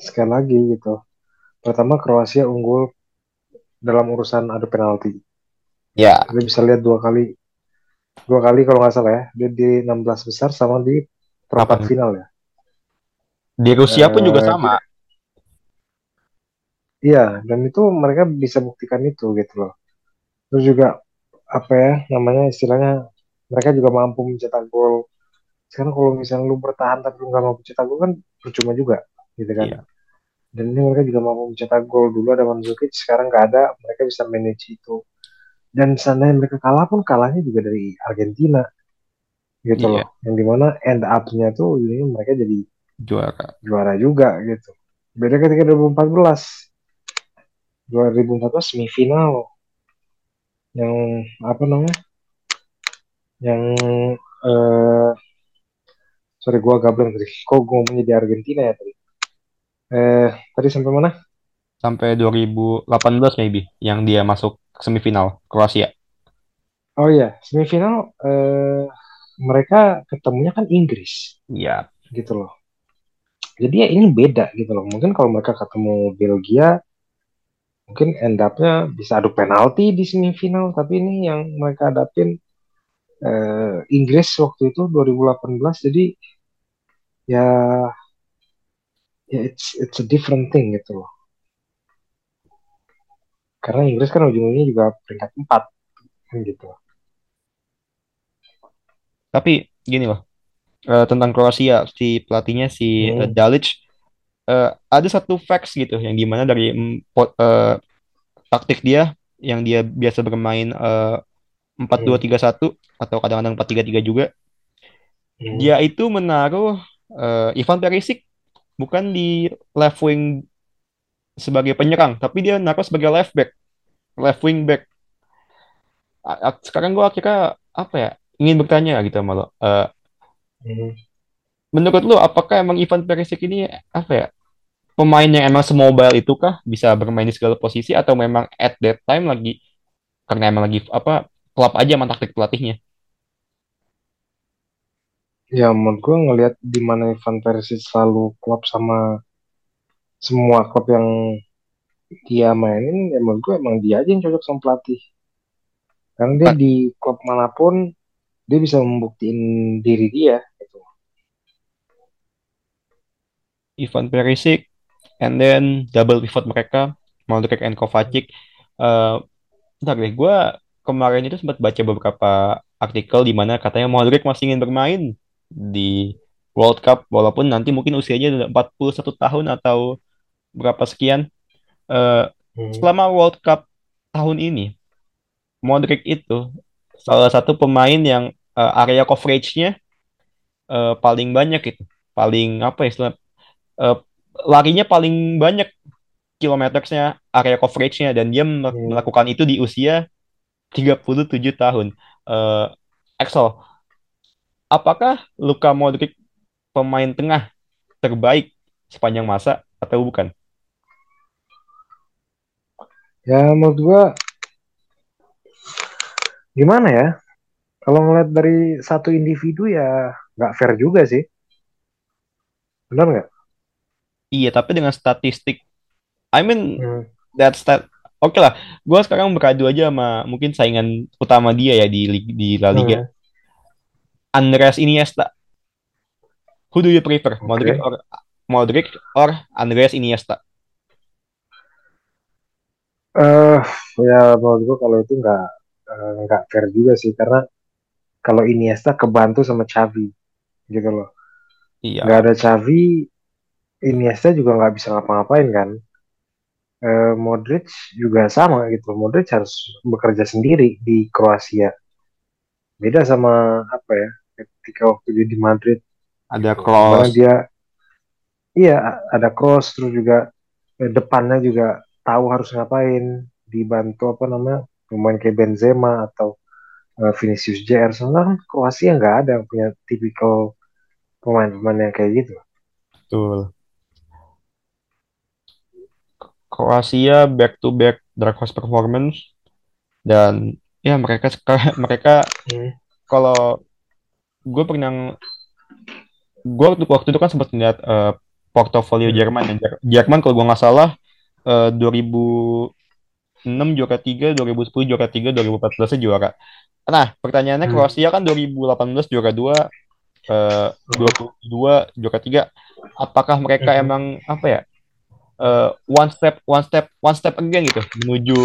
sekali lagi gitu. Pertama Kroasia unggul dalam urusan adu penalti. Ya, Kita bisa lihat dua kali, dua kali kalau nggak salah ya. Dia di 16 besar sama di perempat final ya. di Rusia pun juga Eh, sama. Iya, dan itu mereka bisa buktikan itu gitu loh. Terus juga apa ya namanya istilahnya mereka juga mampu mencetak gol. Sekarang kalau misalnya lu bertahan tapi lu nggak mampu mencetak gol kan percuma juga, gitu kan. Iya, Dan ini mereka juga mampu mencetak gol dulu ada Mandzukic, sekarang nggak ada, mereka bisa manage itu. Dan seandainya mereka kalah pun kalahnya juga dari Argentina, gitu iya, loh. Yang di mana end up-nya tuh ini mereka jadi juara. juara juga gitu. Beda ketika 2014. 2014 semifinal yang apa namanya? Yang eh sorry gua gablang tadi. Kok gua ngomongnya di Argentina ya tadi? Eh tadi sampai mana? Sampai 2018 maybe yang dia masuk semifinal Kroasia. Oh iya, semifinal eh mereka ketemunya kan Inggris Iya, gitu loh. Jadi ya ini beda gitu loh. Mungkin kalau mereka ketemu Belgia mungkin end up-nya bisa adu penalti di semifinal, tapi ini yang mereka hadapin eh, Inggris waktu itu 2018 jadi ya ya it's it's a different thing gitu loh. Karena Inggris kan ujung-ujungnya juga peringkat empat kan gitu. Tapi gini loh, eh, tentang Kroasia si pelatihnya si eh, Hmm, Dalic eh, ada satu facts gitu yang di mana dari eh, taktik dia yang dia biasa bermain eh, empat dua tiga satu atau kadang-kadang empat tiga tiga juga. Hmm, dia itu menaruh eh, Ivan Perisic bukan di left wing sebagai penyerang tapi dia naruh sebagai left back left wing back. Sekarang gua kira apa ya ingin bertanya gitu sama lo Eh, hmm. menurut lo apakah emang Ivan Perisic ini apa ya pemain yang emang semobile itu kah bisa bermain di segala posisi atau memang at that time lagi karena emang lagi apa klub aja sama taktik pelatihnya Ya menurut gue ngelihat di mana Ivan Perisic selalu klop sama semua klub yang dia mainin, ya menurut gue emang dia aja yang cocok sama pelatih. Karena dia di klub mana pun dia bisa membuktiin diri dia. Gitu. Ivan Perisic and then double pivot mereka Modric and Kovacic Eh bentar deh gue kemarin itu sempat baca beberapa artikel di mana katanya Modric masih ingin bermain di World Cup walaupun nanti mungkin usianya udah 41 tahun atau berapa sekian. Eh Hmm, selama World Cup tahun ini Modric itu salah satu pemain yang eh, area coverage-nya eh, paling banyak itu paling apa ya istilah eh, larinya paling banyak kilometersnya area coverage-nya dan dia hmm. melakukan itu di usia 37 tahun. Eh Axel, apakah Luka Modric pemain tengah terbaik sepanjang masa atau bukan? Ya menurut gue gimana ya? Kalau ngeliat dari satu individu ya nggak fair juga sih. Benar nggak? Iya, tapi dengan statistik, I mean Hmm, that stat. Oke lah, gue sekarang beradu aja sama mungkin saingan utama dia ya di di La Liga. hmm, Andreas Iniesta. Who do you prefer, Modric Oke. or Modric or Andreas Iniesta? eh ya menurut gue kalau itu nggak eh, nggak fair juga sih karena kalau Iniesta kebantu sama Xavi gitu loh. Iya, ada Xavi, Iniesta juga nggak bisa ngapa-ngapain kan. Eh, Modric juga sama gitu. Modric harus bekerja sendiri di Kroasia. Beda sama apa ya? Ketika waktu dia di Madrid ada gitu. Di mana Kroos, dia iya ada cross terus juga eh, depannya juga tahu harus ngapain dibantu apa namanya pemain kayak Benzema atau eh, Vinicius Jr. Sebenarnya kan Kroasia nggak ada yang punya tipikal pemain-pemain yang kayak gitu. betul. Kroasia back to back dark horse performance dan ya mereka (laughs) mereka Hmm. kalau gue pernah gue waktu, waktu itu kan sempat lihat eh, portofolio Hmm. Jerman dan Jer- Jerman kalau gue nggak salah eh, 2006 juara 3, 2010 juara 3, 2014 juara. Nah, pertanyaannya Hmm. Kroasia kan 2018 juara 2, eh, 22 juara 3. Apakah mereka Hmm. emang apa ya? Eh, one step one step one step again gitu menuju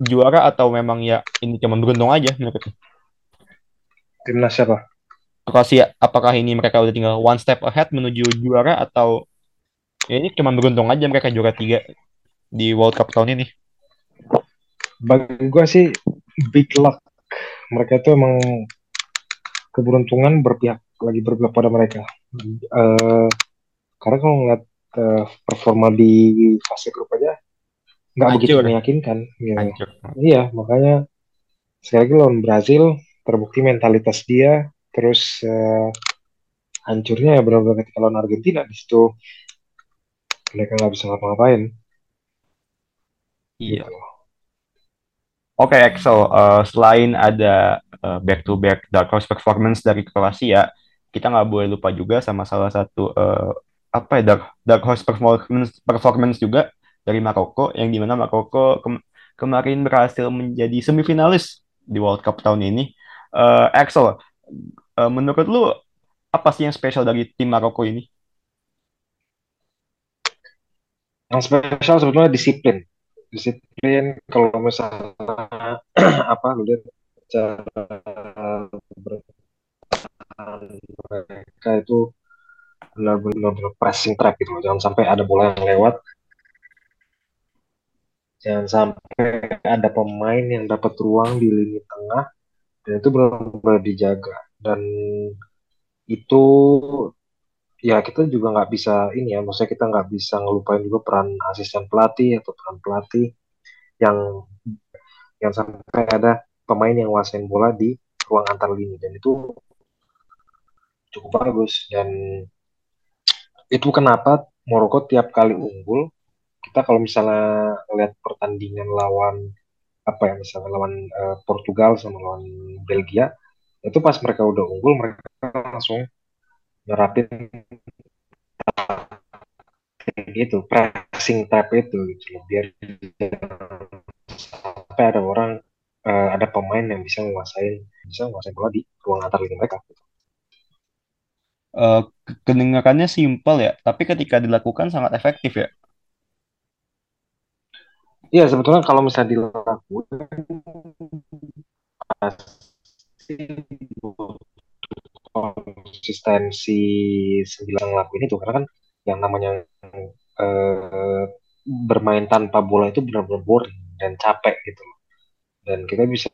juara atau memang ya ini cuma beruntung aja menurut lu? Timnas siapa? Kroasia apakah ini mereka udah tinggal one step ahead menuju juara atau ya ini cuma beruntung aja mereka juara tiga di World Cup tahun ini Bagi gue sih big luck. Mereka itu emang keberuntungan berpihak lagi berpihak pada mereka. Eh, karena kalau ngeliat eh, performa di fase grup aja nggak begitu meyakinkan. Hancur Iya, makanya sekali lagi lawan Brazil terbukti mentalitas dia, terus eh, hancurnya ya benar-benar ketika lawan Argentina di situ mereka nggak bisa ngapa-ngapain iya gitu. Oke, Axel, eh, selain ada back to back dark horse performance dari Kroasia, kita nggak boleh lupa juga sama salah satu eh, apa ya dark, dark horse performance performance juga dari Maroko, yang di mana Maroko kem- kemarin berhasil menjadi semifinalis di World Cup tahun ini. Eh, Axel, eh, menurut lu apa sih yang spesial dari tim Maroko ini? Yang spesial sebetulnya disiplin. disiplin kalau misalnya (clears throat) apa lihat cara mereka itu benar-benar pressing track gitu. Jangan sampai ada bola yang lewat. Jangan sampai ada pemain yang dapat ruang di lini tengah dan itu benar-benar dijaga. Dan itu ya kita juga nggak bisa ini ya, maksudnya kita nggak bisa ngelupain juga peran asisten pelatih atau peran pelatih yang yang sampai ada pemain yang wasain bola di ruang antar lini dan itu cukup bagus dan itu kenapa Maroko tiap kali unggul kita kalau misalnya lihat pertandingan lawan apa ya misalnya lawan uh, Portugal sama lawan Belgia itu pas mereka udah unggul mereka langsung nerapin gitu pressing tap itu gitu biar sampai ada orang uh, ada pemain yang bisa menguasai bisa menguasai bola di ruang antar lini mereka gitu. Uh, kedengarannya simpel ya, tapi ketika dilakukan sangat efektif ya. Iya sebetulnya kalau misalnya dilakukan konsistensi sembilan ngelakuin itu karena kan yang namanya eh, bermain tanpa bola itu benar-benar boring dan capek gitu. Dan kita bisa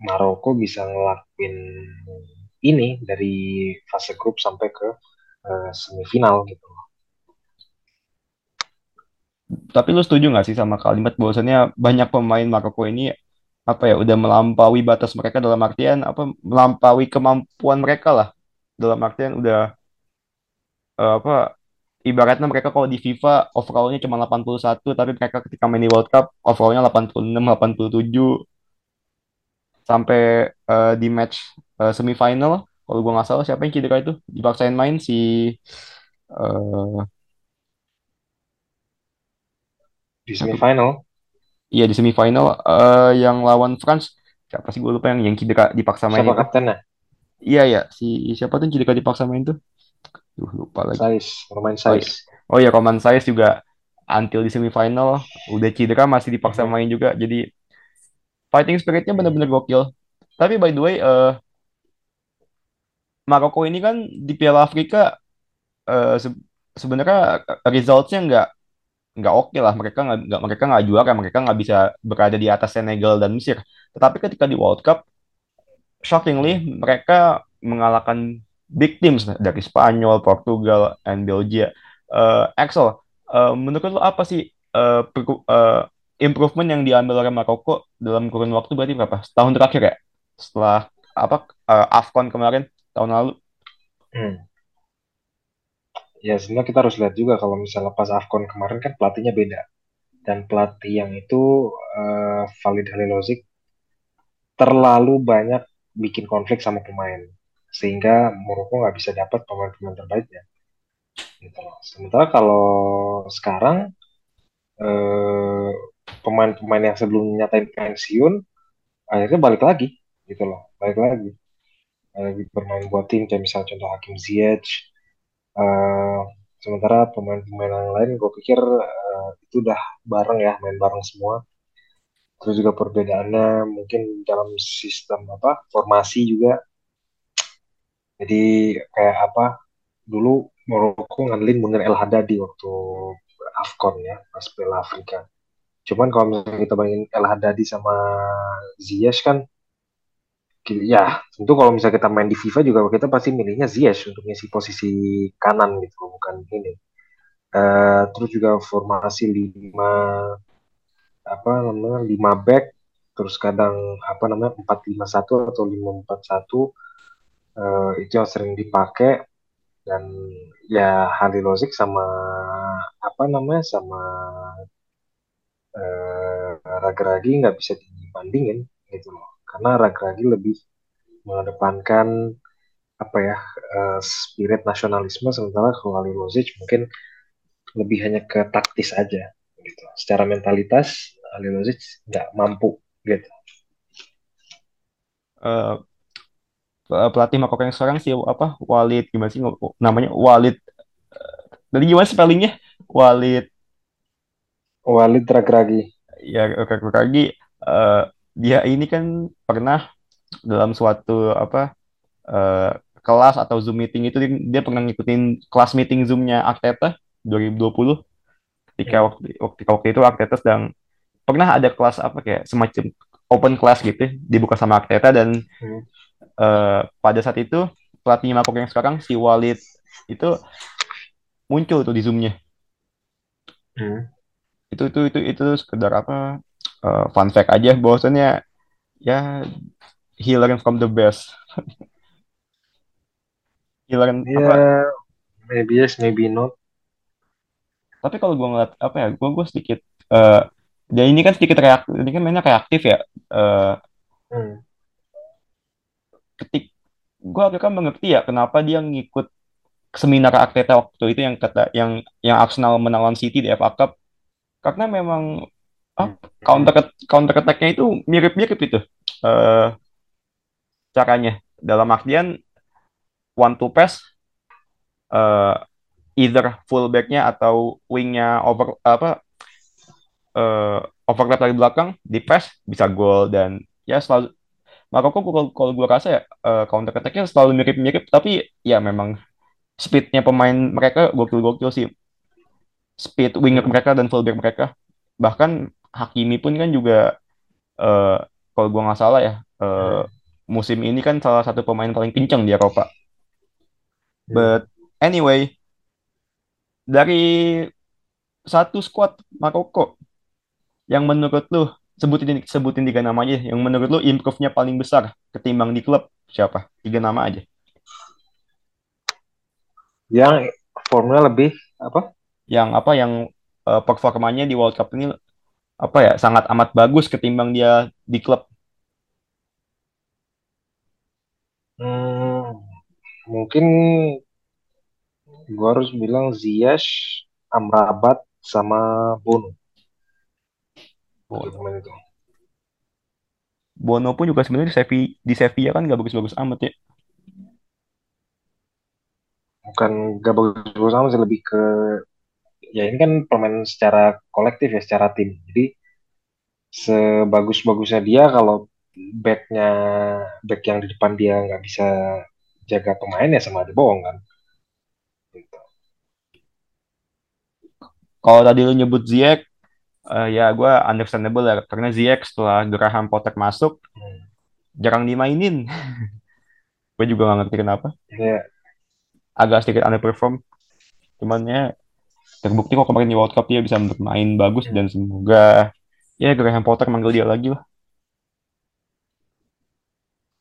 Maroko bisa ngelakuin ini dari fase grup sampai ke uh, semifinal gitu. Tapi lu setuju nggak sih sama kalimat bahwasannya banyak pemain Maroko ini apa ya udah melampaui batas mereka dalam artian apa melampaui kemampuan mereka lah dalam artian udah uh, apa ibaratnya mereka kalau di FIFA overallnya cuma 81 tapi mereka ketika main di World Cup overallnya 86 87 sampai uh, di match uh, semifinal kalau gue nggak salah siapa yang cedera itu? Dipaksain main si uh, di semifinal? Iya di semifinal uh, yang lawan France. Siapa sih gue lupa yang yang cedera dipaksa main siapa kaptennya? Iya ya si siapa tuh cedera dipaksa main tuh? Duh, lupa lagi. Size Roman Size oh iya Roman Size juga until di semifinal udah cedera masih dipaksa hmm. main juga. Jadi fighting spiritnya benar-benar gokil. Tapi by the way uh, Maroko ini kan di Piala Afrika uh, se sebenarnya resultsnya nggak nggak oke lah mereka nggak mereka nggak juara mereka nggak bisa berada di atas Senegal dan Mesir tetapi ketika di World Cup shockingly mereka mengalahkan big teams dari Spanyol, Portugal, and Belgia. Uh, Axel, uh, menurut lo apa sih uh, uh, improvement yang diambil oleh Maroko dalam kurun waktu berarti berapa? Tahun terakhir ya? Setelah apa uh, Afcon kemarin tahun lalu? Hmm. Ya sebenarnya kita harus lihat juga kalau misalnya pas Afcon kemarin kan pelatihnya beda dan pelatih yang itu uh, Valid Halilovic terlalu banyak bikin konflik sama pemain sehingga Maroko nggak bisa dapat pemain-pemain terbaiknya. Gitu Sementara kalau sekarang eh, pemain-pemain yang sebelum nyatain pensiun akhirnya balik lagi gitu loh, balik lagi. Lagi bermain buat tim kayak misalnya contoh Hakim Ziyech. Uh, sementara pemain-pemain yang lain gue pikir uh, itu udah bareng ya main bareng semua terus juga perbedaannya mungkin dalam sistem apa formasi juga jadi kayak apa dulu Maroko ngandelin Munir El Haddadi waktu Afcon ya pas Piala Afrika. Cuman kalau misalnya kita bandingin El Haddadi sama Ziyech kan ya tentu kalau misalnya kita main di FIFA juga kita pasti milihnya Ziyech untuk ngisi posisi kanan gitu bukan ini. Uh, terus juga formasi lima apa namanya lima back terus kadang apa namanya empat lima satu atau lima empat satu uh, itu yang sering dipakai dan ya Halilozik sama apa namanya sama uh, Ragragi nggak bisa dibandingin gitu loh karena Ragragi lebih mengedepankan apa ya uh, spirit nasionalisme sementara kalau Halilozic mungkin lebih hanya ke taktis aja gitu. Secara mentalitas Halilozic nggak mampu gitu. Uh, Eh, pelatih Maroko yang sekarang sih apa Walid gimana sih namanya Walid dari gimana spellingnya? Walid Walid Ragragi. Ya Ragragi uh, dia ini kan pernah dalam suatu apa uh, kelas atau Zoom meeting itu dia pernah ngikutin kelas meeting Zoom-nya Arteta 2020 ketika hmm. waktu, waktu waktu itu Arteta sedang pernah ada kelas apa kayak semacam open class gitu dibuka sama Arteta dan hmm. uh, pada saat itu pelatih Maroko yang sekarang si Walid itu muncul tuh di zoomnya hmm. itu itu itu itu sekedar apa uh, fun fact aja bahwasannya ya he learn from the best. He learn yeah, apa? maybe yes maybe not. Tapi kalau gue ngeliat apa ya gue gue sedikit uh, dan ini kan sedikit reaktif ini kan mainnya reaktif ya uh, hmm. ketik gue akhirnya mengerti ya kenapa dia ngikut seminar Arteta waktu itu yang kata yang yang Arsenal menang lawan City di FA Cup. Karena memang oh, counter counter attack-nya itu mirip-mirip itu uh, caranya. Dalam artian one to pass uh, either fullback-nya atau wing-nya over apa uh, overlap dari belakang di pass bisa gol dan ya selalu Maroko kalau, kalau gue rasa ya uh, counter attack-nya selalu mirip-mirip tapi ya memang speednya pemain mereka gokil-gokil sih. Speed winger mereka dan fullback mereka. Bahkan Hakimi pun kan juga uh, kalau gue nggak salah ya uh, musim ini kan salah satu pemain paling kencang di Eropa but anyway dari satu squad Maroko yang menurut lu sebutin sebutin tiga nama aja yang menurut lu improve-nya paling besar ketimbang di klub siapa? Tiga nama aja. Yang formnya lebih apa? Yang apa yang uh, performanya di World Cup ini apa ya sangat amat bagus ketimbang dia di klub. Hmm, mungkin gua harus bilang Ziyech, Amrabat sama Bono. Bono. itu. Bono pun juga sebenarnya di Sevilla, di Sevilla kan gak bagus-bagus amat ya. Bukan gak bagus-bagus amat sih lebih ke ya ini kan pemain secara kolektif ya secara tim. Jadi sebagus-bagusnya dia kalau backnya back yang di depan dia nggak bisa jaga pemain ya sama aja bohong kan. Gitu. Kalau tadi lu nyebut Ziyech, uh, ya gue understandable ya karena Ziyech setelah Graham Potter masuk hmm. jarang dimainin (laughs) gue juga gak ngerti kenapa yeah. agak sedikit underperform cuman ya terbukti kok kemarin di World Cup dia bisa bermain bagus hmm. dan semoga ya Graham Potter manggil dia lagi lah.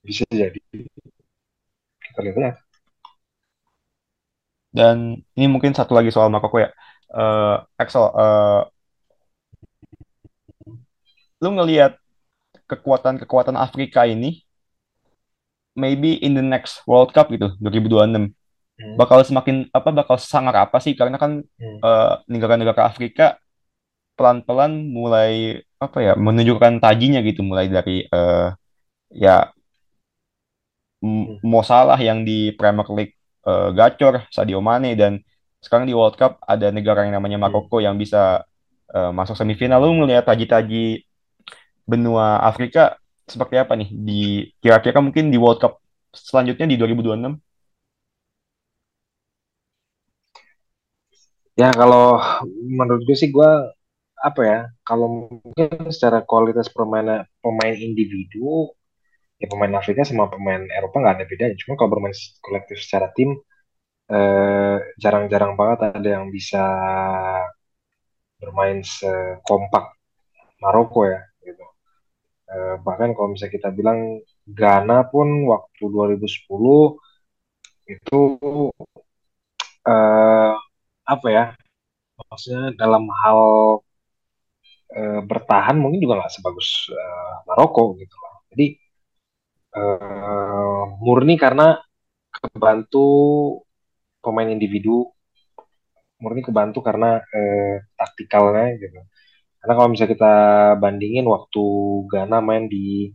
Bisa jadi. Kita lihat dan ini mungkin satu lagi soal Makoko ya. Uh, Axel uh, lu ngelihat kekuatan-kekuatan Afrika ini maybe in the next World Cup gitu 2026 hmm. bakal semakin apa bakal sangat apa sih karena kan hmm. uh, negara-negara Afrika pelan-pelan mulai apa ya menunjukkan tajinya gitu mulai dari uh, ya hmm. Mo Salah yang di Premier League uh, gacor Sadio Mane dan sekarang di World Cup ada negara yang namanya hmm. Maroko hmm. yang bisa uh, masuk semifinal lu ngelihat taji-taji benua Afrika seperti apa nih di kira-kira mungkin di World Cup selanjutnya di 2026? Ya kalau menurut gue sih gue apa ya kalau mungkin secara kualitas pemain pemain individu ya pemain Afrika sama pemain Eropa nggak ada bedanya. Cuma kalau bermain kolektif secara tim eh, jarang-jarang banget ada yang bisa bermain sekompak Maroko ya Eh, bahkan kalau misalnya kita bilang Ghana pun waktu 2010 itu eh, apa ya maksudnya dalam hal eh, bertahan mungkin juga nggak sebagus eh, Maroko gitu loh. Jadi eh, murni karena kebantu pemain individu murni kebantu karena eh, taktikalnya gitu karena kalau misalnya kita bandingin waktu Ghana main di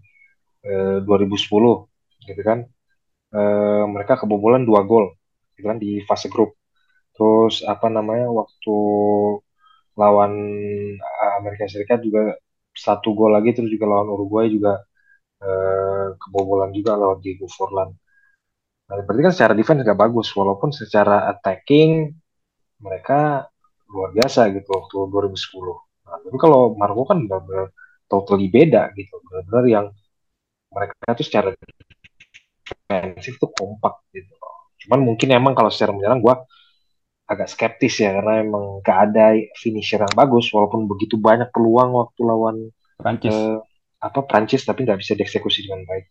eh, 2010 gitu kan eh, mereka kebobolan dua gol gitu kan di fase grup terus apa namanya waktu lawan Amerika Serikat juga satu gol lagi terus juga lawan Uruguay juga eh, kebobolan juga lawan Diego Forlan. Nah, berarti kan secara defense nggak bagus walaupun secara attacking mereka luar biasa gitu waktu 2010. Nah, tapi kalau Maroko kan benar-benar totally beda gitu, benar-benar yang mereka itu secara defensif tuh kompak gitu. Cuman mungkin emang kalau secara menyerang gue agak skeptis ya karena emang gak ada finisher yang bagus walaupun begitu banyak peluang waktu lawan Prancis. eh, apa Prancis tapi nggak bisa dieksekusi dengan baik.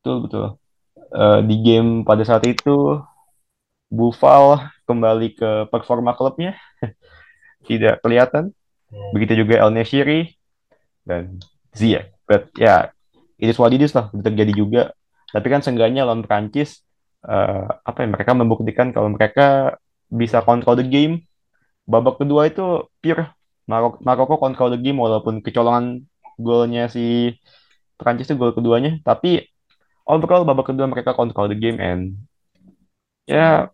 Betul, betul. Eh, di game pada saat itu Buffal kembali ke performa klubnya (laughs) tidak kelihatan. Hmm. Begitu juga El Neshiri dan Zia. But ya, yeah, it is what it is lah. Terjadi juga. Tapi kan seenggaknya lawan Prancis, eh, apa ya, mereka membuktikan kalau mereka bisa control the game. Babak kedua itu pure Maroko, Maroko control the game walaupun kecolongan golnya si Prancis itu gol keduanya. Tapi overall babak kedua mereka control the game and ya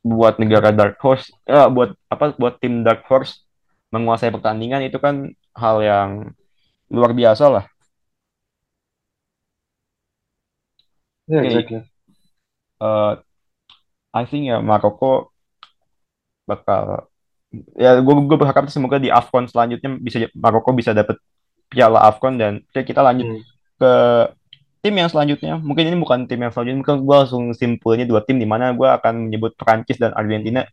buat negara Dark Horse, ya buat apa buat tim Dark Horse menguasai pertandingan itu kan hal yang luar biasa lah. Ya, Oke, exactly. Eh, I think ya Maroko bakal ya gue gue berharap semoga di Afcon selanjutnya bisa Maroko bisa dapat piala Afcon dan oke, kita lanjut Hmm. ke tim yang selanjutnya. Mungkin ini bukan tim yang selanjutnya, mungkin gue langsung simpulnya dua tim di mana gue akan menyebut Prancis dan Argentina.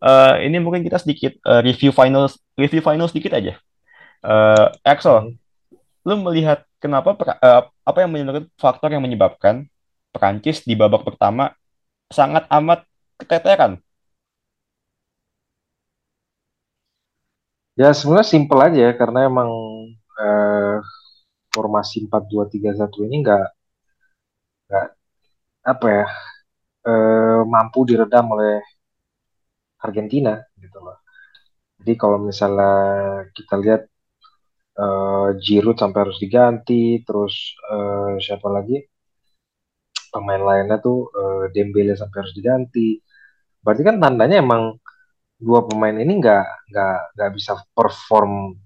Eh, ini mungkin kita sedikit eh, review finals, review final sedikit aja. Eh, Axel, Hmm. lu melihat kenapa eh, apa yang menurut faktor yang menyebabkan Prancis di babak pertama sangat amat keteteran? Ya sebenarnya simple aja ya karena emang eh, formasi 4-2-3-1 ini nggak nggak apa ya eh, mampu diredam oleh Argentina gitu loh. Jadi kalau misalnya kita lihat eh, Giroud sampai harus diganti, terus eh, siapa lagi pemain lainnya tuh eh, Dembele sampai harus diganti. Berarti kan tandanya emang dua pemain ini nggak nggak nggak bisa perform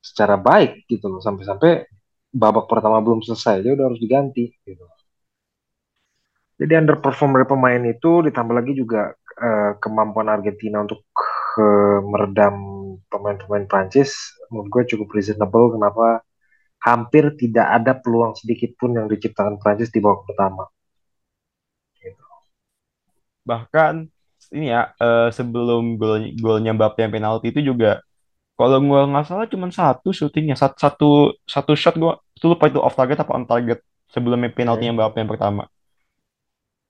secara baik gitu loh sampai-sampai babak pertama belum selesai dia udah harus diganti gitu. Jadi underperform dari pemain itu ditambah lagi juga eh, kemampuan Argentina untuk eh, meredam pemain-pemain Prancis menurut gue cukup reasonable kenapa hampir tidak ada peluang sedikit pun yang diciptakan Prancis di babak pertama. Gitu. Bahkan ini ya eh, sebelum gol golnya Mbappe yang penalti itu juga kalau gua nggak salah cuma satu syutingnya satu satu satu shot gua itu lupa itu off target apa on target sebelum penaltinya Oke. Mbappe yang pertama.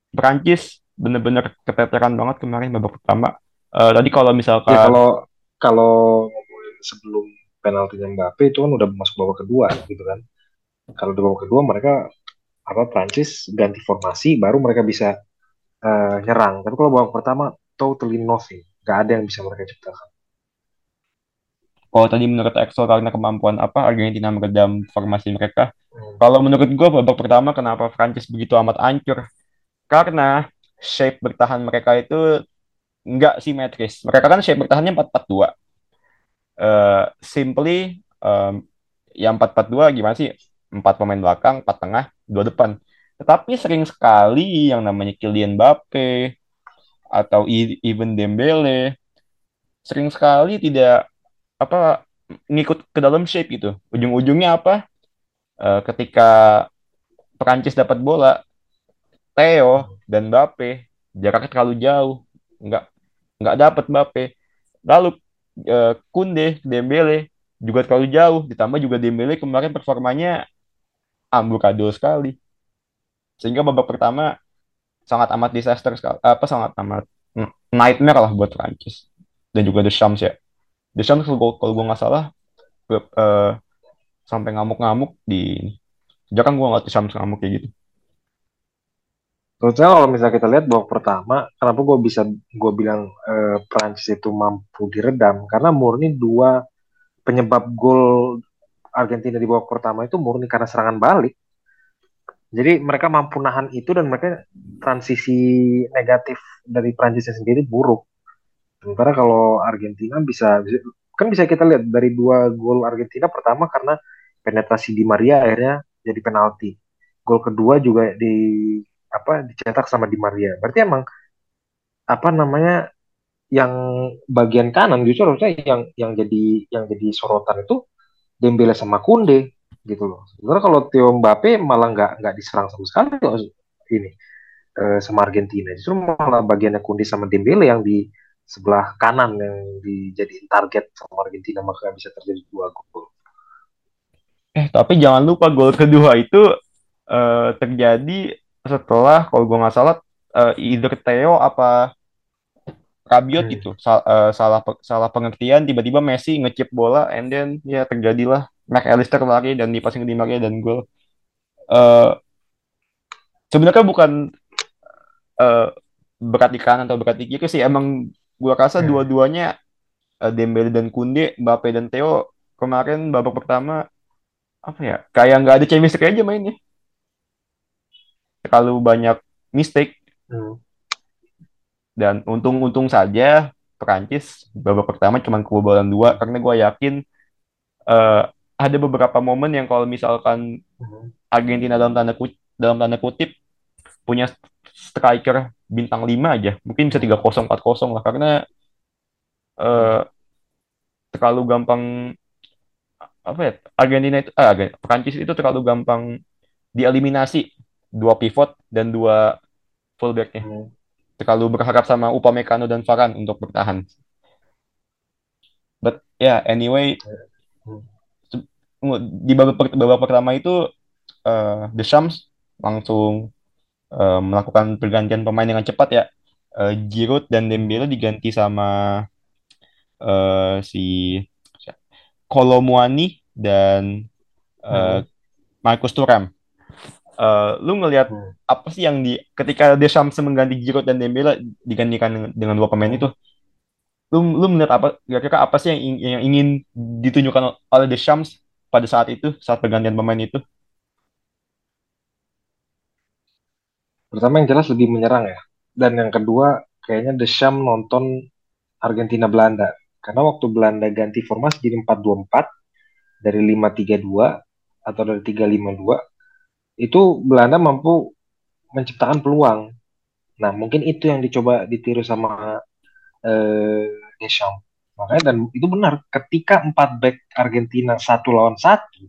Perancis bener-bener keteteran banget kemarin babak pertama. Eh, tadi kalau Ya misalkan kalau kalau ngomongin sebelum penaltinya Mbappe itu kan udah masuk babak kedua gitu kan. Kalau di babak kedua mereka apa Prancis ganti formasi baru mereka bisa eh, nyerang. Tapi kalau babak pertama totally nothing, nggak ada yang bisa mereka ciptakan. kalau tadi menurut Exo karena kemampuan apa Argentina meredam formasi mereka. Hmm. Kalau menurut gua babak pertama kenapa Prancis begitu amat hancur? Karena shape bertahan mereka itu nggak simetris. Mereka kan shape bertahannya 4-4-2. Eh simply em, yang 4-4-2 gimana sih? Empat pemain belakang, empat tengah, dua depan. Tetapi sering sekali yang namanya Kylian Mbappe atau e- even Dembele sering sekali tidak apa ngikut ke dalam shape gitu. Ujung-ujungnya apa? Eh, ketika Perancis dapat bola, Theo dan Mbappe jaraknya terlalu jauh, nggak nggak dapat Mbappe. Lalu eh, Kunde, Dembele juga terlalu jauh, ditambah juga Dembele kemarin performanya amburadul sekali. Sehingga babak pertama sangat amat disaster sekali, apa sangat amat nightmare lah buat Prancis dan juga Deschamps ya. Deschamps kalau kalau gue nggak salah eh, sampai ngamuk-ngamuk di kan gue nggak Deschamps ngamuk kayak gitu. Terus kalau misalnya kita lihat babak pertama, kenapa gue bisa gue bilang eh, Prancis itu mampu diredam? Karena murni dua penyebab gol Argentina di babak pertama itu murni karena serangan balik. Jadi mereka mampu nahan itu dan mereka transisi negatif dari Prancisnya sendiri buruk. Sementara kalau Argentina bisa, kan bisa kita lihat dari dua gol Argentina pertama karena penetrasi di Maria akhirnya jadi penalti. Gol kedua juga di apa dicetak sama di Maria. Berarti emang apa namanya yang bagian kanan justru harusnya yang yang jadi yang jadi sorotan itu Dembele sama Kunde gitu loh. Sebenarnya kalau Theo Mbappe malah nggak nggak diserang sama sekali loh ini eh, sama Argentina. Justru malah bagiannya Kunde sama Dembele yang di sebelah kanan yang dijadiin target sama Argentina maka bisa terjadi dua gol. Eh tapi jangan lupa gol kedua itu uh, terjadi setelah kalau gue nggak salah uh, either Theo apa Rabiot hmm. itu Sal, uh, salah salah pengertian tiba-tiba Messi ngecip bola and then ya terjadilah McAllister lari dan dipasing di Maria dan gol. Uh, sebenarnya bukan uh, berat di kanan atau berat di kiri sih emang gua rasa hmm. dua-duanya uh, Dembele dan Kunde, Mbappe dan Theo kemarin babak pertama apa ya kayak nggak ada chemistry aja mainnya terlalu banyak mistake hmm. Dan untung-untung saja Perancis babak pertama cuma kebobolan dua karena gue yakin uh, ada beberapa momen yang kalau misalkan Argentina dalam tanda kutip, dalam tanda kutip punya striker bintang 5 aja mungkin bisa 3-0 4-0 lah karena uh, terlalu gampang apa ya Argentina itu ah, Perancis itu terlalu gampang dieliminasi dua pivot dan dua fullbacknya. Hmm terlalu berharap sama Upamecano dan Varane untuk bertahan. But yeah, anyway, di babak, babak pertama itu uh, The Shams langsung uh, melakukan pergantian pemain dengan cepat ya. Uh, Giroud dan Dembele diganti sama uh, si Kolomuani dan uh, Marcus Thuram uh, lu ngelihat hmm. apa sih yang di ketika Deschamps mengganti Giroud dan Dembele digantikan dengan, dengan dua pemain itu? Lu lu melihat apa kira-kira apa sih yang, yang ingin ditunjukkan oleh Deschamps pada saat itu saat pergantian pemain itu? Pertama yang jelas lebih menyerang ya. Dan yang kedua kayaknya Deschamps nonton Argentina Belanda. Karena waktu Belanda ganti formasi jadi 4-2-4 dari 5-3-2 atau dari 3-5-2 itu Belanda mampu menciptakan peluang. Nah, mungkin itu yang dicoba ditiru sama eh, Deschamps. Makanya dan itu benar. Ketika empat back Argentina satu lawan satu,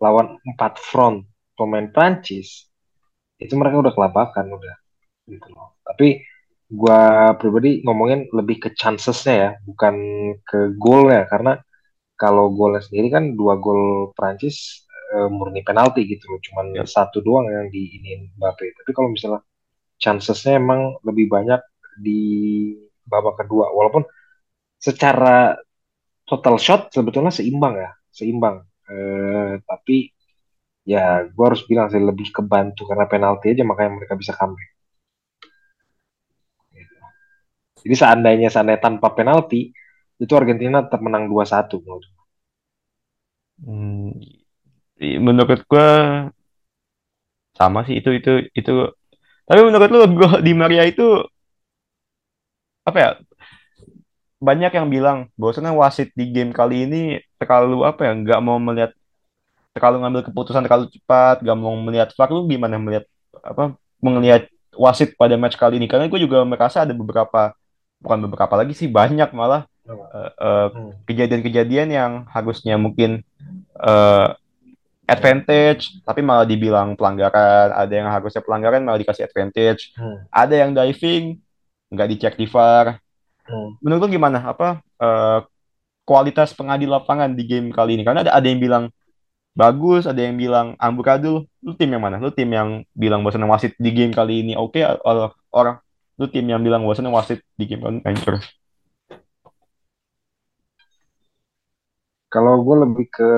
lawan empat front pemain Prancis, itu mereka udah kelabakan udah. Gitu loh. Tapi gua pribadi ngomongin lebih ke chancesnya ya, bukan ke golnya karena kalau golnya sendiri kan dua gol Prancis uh, murni penalti gitu loh. Cuman yeah. satu doang yang di ini Mbappe. Tapi kalau misalnya chancesnya emang lebih banyak di babak kedua. Walaupun secara total shot sebetulnya seimbang ya, seimbang. Uh, tapi ya gue harus bilang saya lebih kebantu karena penalti aja makanya mereka bisa comeback. Jadi seandainya seandainya tanpa penalti itu Argentina tetap menang 2-1 menurut Hmm, menurut gue sama sih itu itu itu. Tapi menurut lu gol di Maria itu apa ya? Banyak yang bilang bahwasanya wasit di game kali ini terlalu apa ya nggak mau melihat terlalu ngambil keputusan terlalu cepat nggak mau melihat VAR lu gimana melihat apa melihat wasit pada match kali ini? Karena gue juga merasa ada beberapa bukan beberapa lagi sih banyak malah uh, uh, kejadian-kejadian yang harusnya mungkin uh, advantage tapi malah dibilang pelanggaran. Ada yang harusnya pelanggaran malah dikasih advantage. Hmm. ada yang diving nggak dicek di VAR. Hmm. menurut lu gimana? Apa uh, kualitas pengadil lapangan di game kali ini? Karena ada ada yang bilang bagus ada yang bilang amburadul. Lu tim yang mana? Lu tim yang bilang bosan wasit di game kali ini oke okay, orang? Lu tim yang bilang bosan wasit di game kali hancur kalau gue lebih ke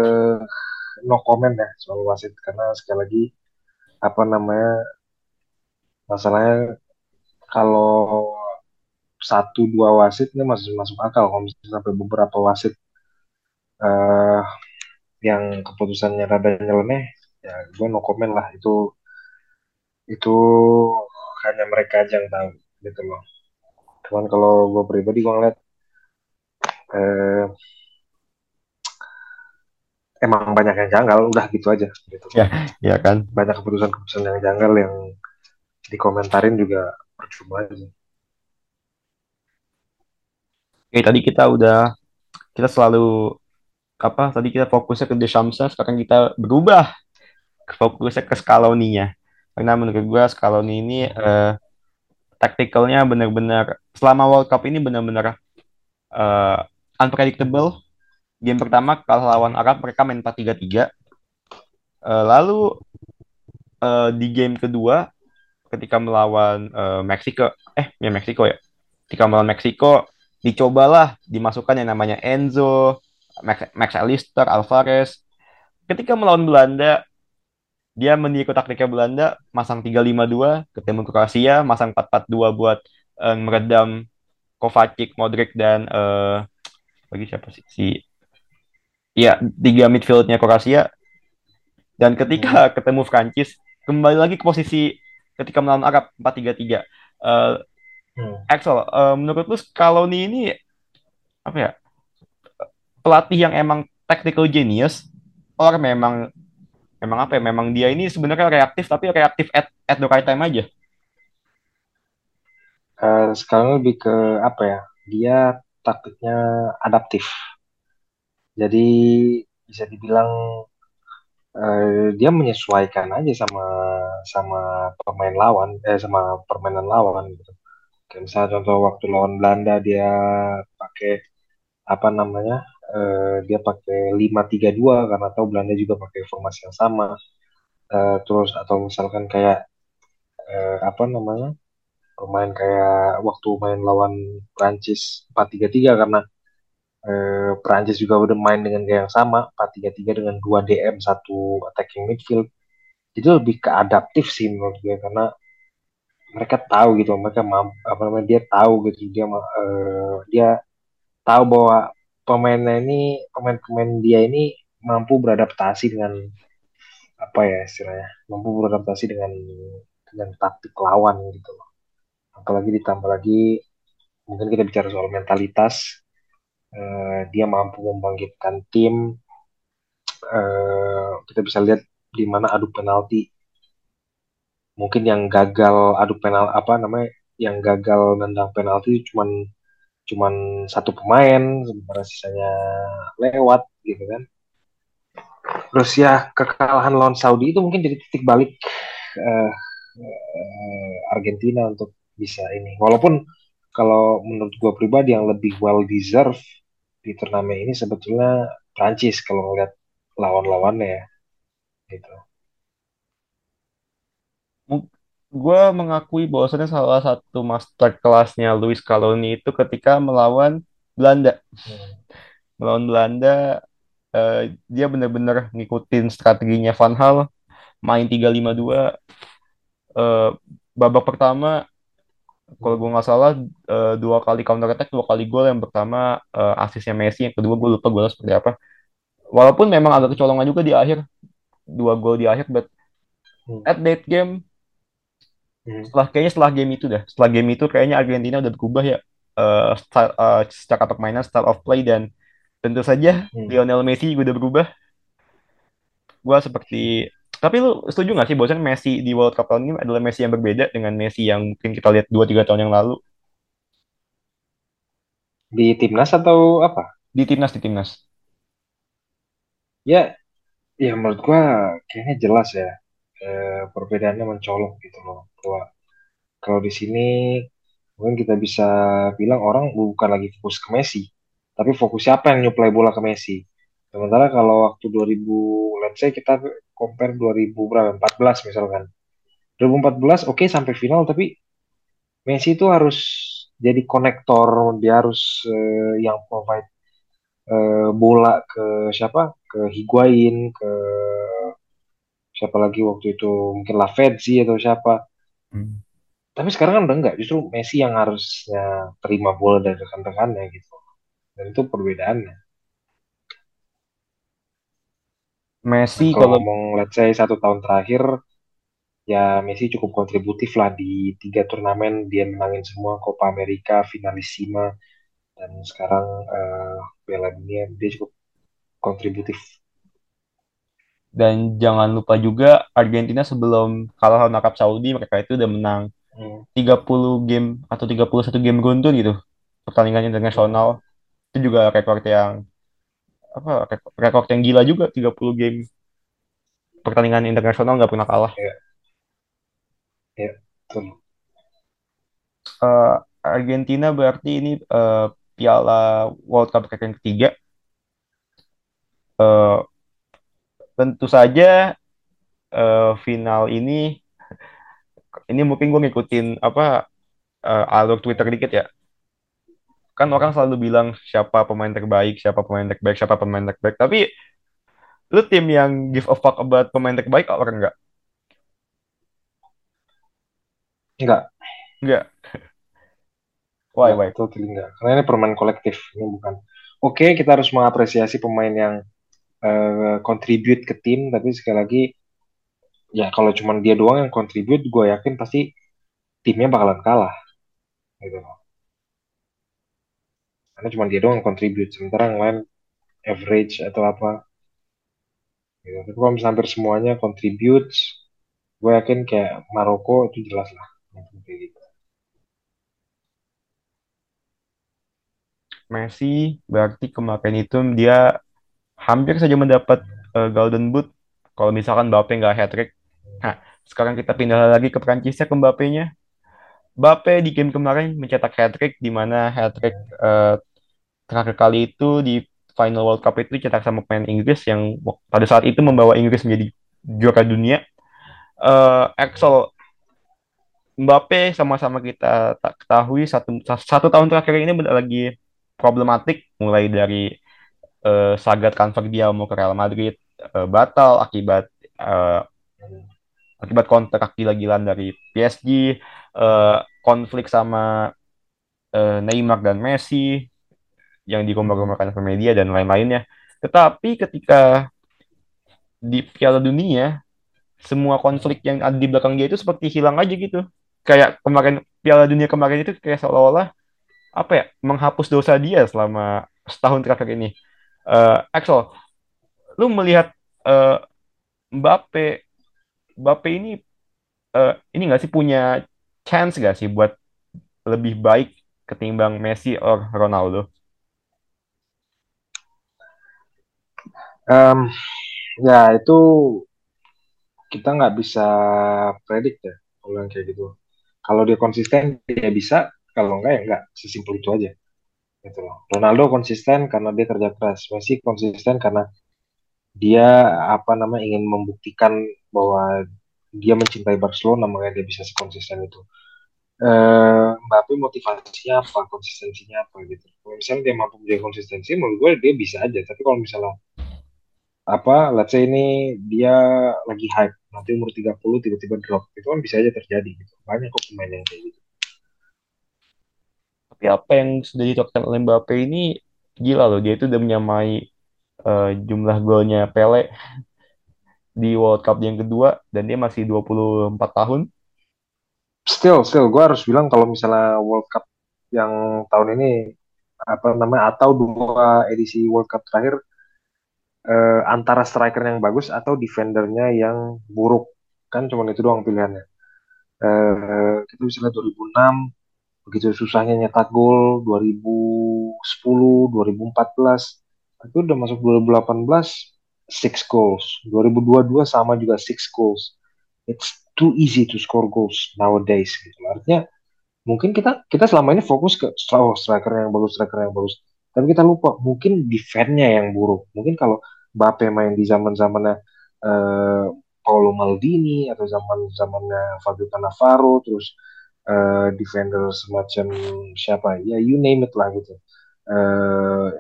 no comment ya soal wasit. Karena sekali lagi apa namanya masalahnya kalau satu dua wasit ini masih masuk akal. Kalau misalnya sampai beberapa wasit uh, yang keputusannya rada nyeleneh ya gue no comment lah. Itu itu hanya mereka aja yang tahu gitu loh. Cuman kalau gue pribadi gue ngeliat eh, emang banyak yang janggal udah gitu aja gitu. Ya ya kan? Banyak keputusan-keputusan yang janggal yang dikomentarin juga percuma aja. Oke, tadi kita udah kita selalu apa tadi kita fokusnya ke Deschamps sekarang kita berubah ke fokusnya ke Scaloni-nya. Karena menurut gua Scaloni ini eh, tacticalnya benar-benar selama World Cup ini benar-benar eh, unpredictable game pertama kalah lawan Arab mereka main 4-3-3 Eh, lalu eh, di game kedua ketika melawan eh, Meksiko eh ya Meksiko ya. Ketika melawan Meksiko dicobalah dimasukkan yang namanya Enzo Max, Max Alister Alvarez. Ketika melawan Belanda dia meniru taktiknya Belanda masang 3-5-2 ketemu Kroasia masang 4-4-2 buat eh, meredam Kovacic Modric dan eh, lagi siapa sih? Si ya tiga midfieldnya Kroasia dan ketika ketemu Prancis kembali lagi ke posisi ketika melawan Arab 4-3-3 Eh, Hmm. Axel eh, menurut lu Scaloni ini apa ya pelatih yang emang tactical genius or memang memang apa ya memang dia ini sebenarnya reaktif tapi reaktif at, at the right time aja? Eh, sekarang lebih ke apa ya dia taktiknya adaptif jadi bisa dibilang eh, dia menyesuaikan aja sama sama pemain lawan eh sama permainan lawan gitu. Kayak misalnya contoh waktu lawan Belanda dia pakai apa namanya eh, dia pakai lima tiga dua karena tahu Belanda juga pakai formasi yang sama. Eh, terus atau misalkan kayak eh, apa namanya pemain kayak waktu main lawan Prancis empat tiga tiga karena eh, Prancis juga udah main dengan gaya yang sama empat tiga tiga dengan dua DM satu attacking midfield. Itu lebih ke adaptif sih menurut gue karena mereka tahu gitu mereka apa namanya dia tahu gitu dia eh, dia tahu bahwa pemainnya ini pemain-pemain dia ini mampu beradaptasi dengan apa ya istilahnya mampu beradaptasi dengan dengan taktik lawan gitu. Loh apalagi ditambah lagi mungkin kita bicara soal mentalitas eh, dia mampu membangkitkan tim. Eh, kita bisa lihat di mana adu penalti. Mungkin yang gagal adu penal apa namanya yang gagal nendang penalti cuman cuman satu pemain sementara sisanya lewat gitu kan. Terus ya kekalahan lawan Saudi itu mungkin jadi titik balik eh, Argentina untuk bisa ini. Walaupun kalau menurut gue pribadi yang lebih well deserve di turnamen ini sebetulnya Prancis kalau ngeliat lawan-lawannya ya gitu gue mengakui bahwasannya salah satu master kelasnya Luis Scaloni itu ketika melawan Belanda hmm. melawan Belanda eh, dia benar-benar ngikutin strateginya Van Hal main 3-5-2 eh, babak pertama kalau gue nggak salah eh, dua kali counter attack dua kali gol yang pertama eh, asisnya Messi yang kedua gue lupa golnya seperti apa walaupun memang agak kecolongan juga di akhir dua gol di akhir but Hmm. at that game Hmm. setelah kayaknya setelah game itu dah setelah game itu kayaknya Argentina udah berubah ya eh, style, eh, secara permainan style of play dan tentu saja Hmm. Lionel Messi juga udah berubah gue seperti tapi lu setuju gak sih bahwasannya Messi di World Cup tahun ini adalah Messi yang berbeda dengan Messi yang mungkin kita lihat dua tiga tahun yang lalu? Di timnas atau apa? Di timnas di timnas. Ya ya menurut gua kayaknya jelas ya eh, perbedaannya mencolok gitu loh. Bahwa kalau di sini mungkin kita bisa bilang orang bukan lagi fokus ke Messi tapi fokus siapa yang nyuplai bola ke Messi sementara kalau waktu 2000 let's say kita compare 2000 berapa 14 misalkan. 2014 oke sampai final tapi Messi itu harus jadi konektor dia harus eh, yang provide eh, bola ke siapa? Ke Higuain ke siapa lagi waktu itu? Mungkin Lavezzi atau siapa. Hmm. tapi sekarang kan udah enggak justru Messi yang harusnya terima bola dari rekan-rekannya gitu. Dan itu perbedaannya Messi kalau kalau ngomong let's say satu tahun terakhir ya Messi cukup kontributif lah di tiga turnamen dia menangin semua Copa America, Finalissima dan sekarang uh, Piala Dunia dia cukup kontributif. Dan jangan lupa juga Argentina sebelum kalah lawan Arab Saudi mereka itu udah menang hmm. 30 game atau 31 game beruntun gitu pertandingan internasional. Itu juga rekor yang apa rekor yang gila juga 30 game pertandingan internasional nggak pernah kalah. Ya. Ya, betul. Uh, Argentina berarti ini uh, Piala World Cup yang ketiga. Uh, tentu saja uh, final ini ini mungkin gue ngikutin apa uh, alur Twitter dikit ya. Kan orang selalu bilang siapa pemain terbaik, siapa pemain terbaik, siapa pemain terbaik. Tapi lu tim yang give a fuck about pemain terbaik orang enggak? Enggak. Enggak. (laughs) Why, why? Totally enggak. Karena ini permain kolektif, ini bukan. Oke, okay, kita harus mengapresiasi pemain yang uh, contribute ke tim, tapi sekali lagi ya kalau cuma dia doang yang contribute, gue yakin pasti timnya bakalan kalah. Gitu Karena cuma dia doang contribute, sementara yang lain average atau apa. Gitu. Tapi kalau misalnya hampir semuanya contribute, gue yakin kayak Maroko itu jelas lah. Gitu. Messi berarti kemarin itu dia hampir saja mendapat uh, Golden Boot kalau misalkan Mbappe nggak hat trick. Nah, sekarang kita pindah lagi ke Prancisnya ke Mbappe-nya. Mbappe di game kemarin mencetak hat trick di mana hat trick uh, terakhir kali itu di final World Cup itu dicetak sama pemain Inggris yang pada saat itu membawa Inggris menjadi juara dunia. Uh, Axel Mbappe sama-sama kita tak ketahui satu satu tahun terakhir ini lagi problematik mulai dari uh, saga transfer dia mau ke Real Madrid uh, batal akibat uh, akibat kontrak gila-gilaan dari PSG uh, konflik sama uh, Neymar dan Messi yang dirumor-rumorkan ke media dan lain-lainnya tetapi ketika di Piala Dunia semua konflik yang ada di belakang dia itu seperti hilang aja gitu kayak kemarin Piala Dunia kemarin itu kayak seolah-olah apa ya menghapus dosa dia selama setahun terakhir ini. Uh, Axel, lu melihat uh, Mbappe, Mbappe ini uh, ini nggak sih punya chance gak sih buat lebih baik ketimbang Messi or Ronaldo? Um, ya itu kita nggak bisa predik ya kalau yang kayak gitu. Kalau dia konsisten dia bisa, kalau enggak ya enggak sesimpel itu aja gitu loh. Ronaldo konsisten karena dia kerja keras Messi konsisten karena dia apa namanya ingin membuktikan bahwa dia mencintai Barcelona makanya dia bisa sekonsisten itu. Uh, Mbappe motivasinya apa konsistensinya apa gitu. Kalau misalnya dia mampu menjaga konsistensi menurut gue dia bisa aja. Tapi kalau misalnya apa let's say ini dia lagi hype nanti umur 30 tiba-tiba drop. Itu kan bisa aja terjadi gitu. Banyak kok pemain yang kayak gitu. Tapi apa yang sudah dilakukan oleh Mbappe ini gila loh dia itu udah menyamai uh, jumlah golnya Pele (laughs) di World Cup yang kedua dan dia masih 24 tahun. Still still gue harus bilang kalau misalnya World Cup yang tahun ini apa namanya atau dua edisi World Cup terakhir uh, antara striker yang bagus atau defendernya yang buruk. Kan cuma itu doang pilihannya. Uh, kita bisa lihat 2006 begitu susahnya nyetak gol 2010 2014 itu udah masuk 2018 six goals. 2022 sama juga six goals. It's too easy to score goals nowadays gitu. Artinya mungkin kita kita selama ini fokus ke oh, striker yang bagus striker yang bagus. Tapi kita lupa mungkin defense-nya yang buruk. Mungkin kalau Mbappe main di zaman zamannya uh, Paolo Maldini atau zaman zamannya Fabio Cannavaro terus uh, defender semacam siapa ya you name it lah gitu uh,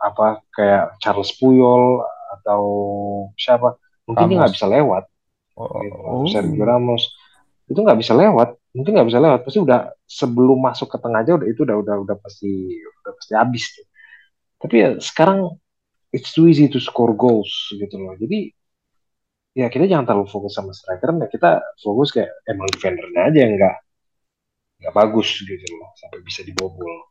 apa kayak Charles Puyol atau siapa mungkin Ramos. dia nggak bisa lewat oh, gitu. oh. Sergio Ramos itu nggak bisa lewat mungkin nggak bisa lewat pasti udah sebelum masuk ke tengah aja udah itu udah udah udah pasti udah pasti habis tuh. tapi ya sekarang it's too easy to score goals gitu loh jadi ya kita jangan terlalu fokus sama striker ya kita fokus kayak emang defendernya aja yang nggak nggak bagus gitu loh sampai bisa dibobol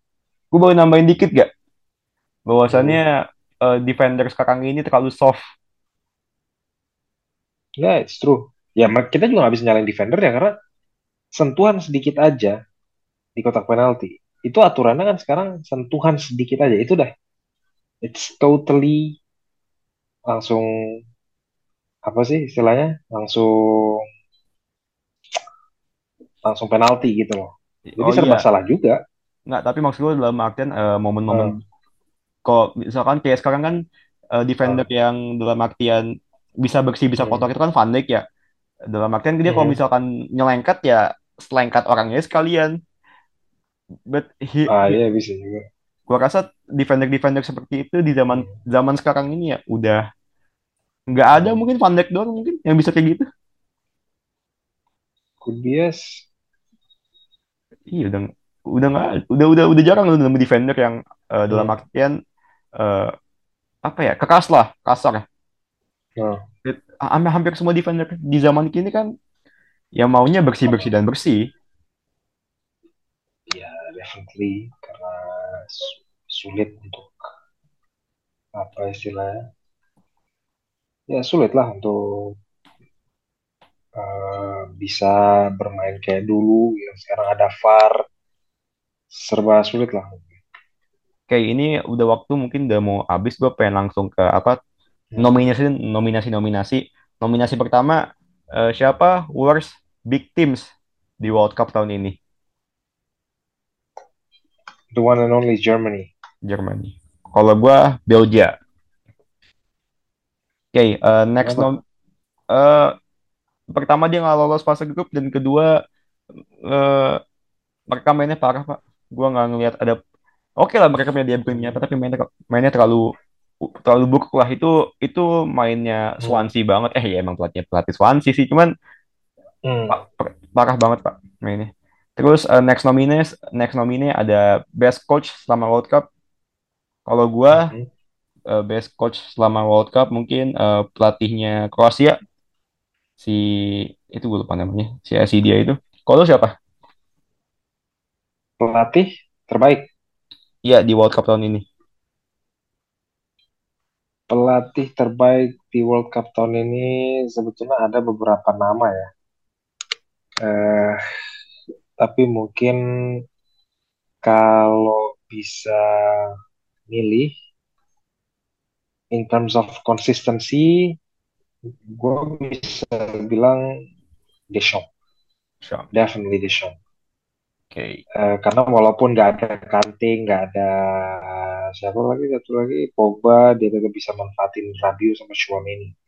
Gue boleh nambahin dikit gak? hmm. Bahwasannya eh, defender sekarang ini terlalu soft. ya it's true ya kita juga nggak bisa nyalain defender ya karena sentuhan sedikit aja di kotak penalti itu aturannya kan sekarang sentuhan sedikit aja itu dah it's totally langsung apa sih istilahnya langsung langsung penalti gitu loh jadi Oh serba iya, salah juga nggak. Tapi maksud gue dalam artian eh, momen-momen Eh, kok misalkan kayak sekarang kan eh, defender eh, yang dalam artian bisa bersih bisa kotor hmm, itu kan Van Dijk ya. Dalam artian dia kalau mhm. misalkan nyelengkat ya selengkat orangnya sekalian. But he, ah iya bisa juga gua rasa defender-defender seperti itu di zaman zaman sekarang ini ya udah nggak ada mungkin Van Dijk doang mungkin yang bisa kayak gitu. Kubias Iya udah udah nggak udah udah udah jarang loh nemu defender yang eh, dalam hmm. artian eh, apa ya keras lah kasar ya. Hampir hampir semua defender di zaman kini kan ya maunya bersih bersih dan bersih. ya definitely karena sulit untuk apa istilahnya? Ya sulit lah untuk eh, bisa bermain kayak dulu yang sekarang ada VAR serba sulit lah Kayak ini udah waktu mungkin udah mau habis gue pengen langsung ke apa hmm. nominasi nominasi nominasi. Nominasi pertama eh, siapa worst big teams di World Cup tahun ini? The one and only Germany Germany. Kalau gue Belgia. Oke, eh, next nom eh, pertama dia nggak lolos fase grup dan kedua eh, mereka mainnya parah pak. Gue nggak ngelihat ada Oke lah mereka punya dia hmm. tapi mainnya mainnya terlalu terlalu buruk lah itu itu mainnya Hmm. Swansea banget eh ya emang pelatih pelatih Swansea sih cuman Hmm. pa- pa- parah banget pak mainnya terus eh, next nominees next nominee ada best coach selama World Cup kalau gua Hmm. eh, best coach selama World Cup mungkin eh, pelatihnya Kroasia. Si itu gue lupa namanya. Si si dia itu. Kalau siapa? Pelatih terbaik. Iya di World Cup tahun ini. Pelatih terbaik di World Cup tahun ini sebetulnya ada beberapa nama ya. Eh, tapi mungkin kalau bisa milih. In terms of consistency gue bisa bilang Deschamps. Siapa? definitely Deschamps. Oke. Eh, karena walaupun nggak ada Kante nggak ada siapa lagi satu lagi? Pogba dia tetap bisa manfaatin Rabiot sama Chouameni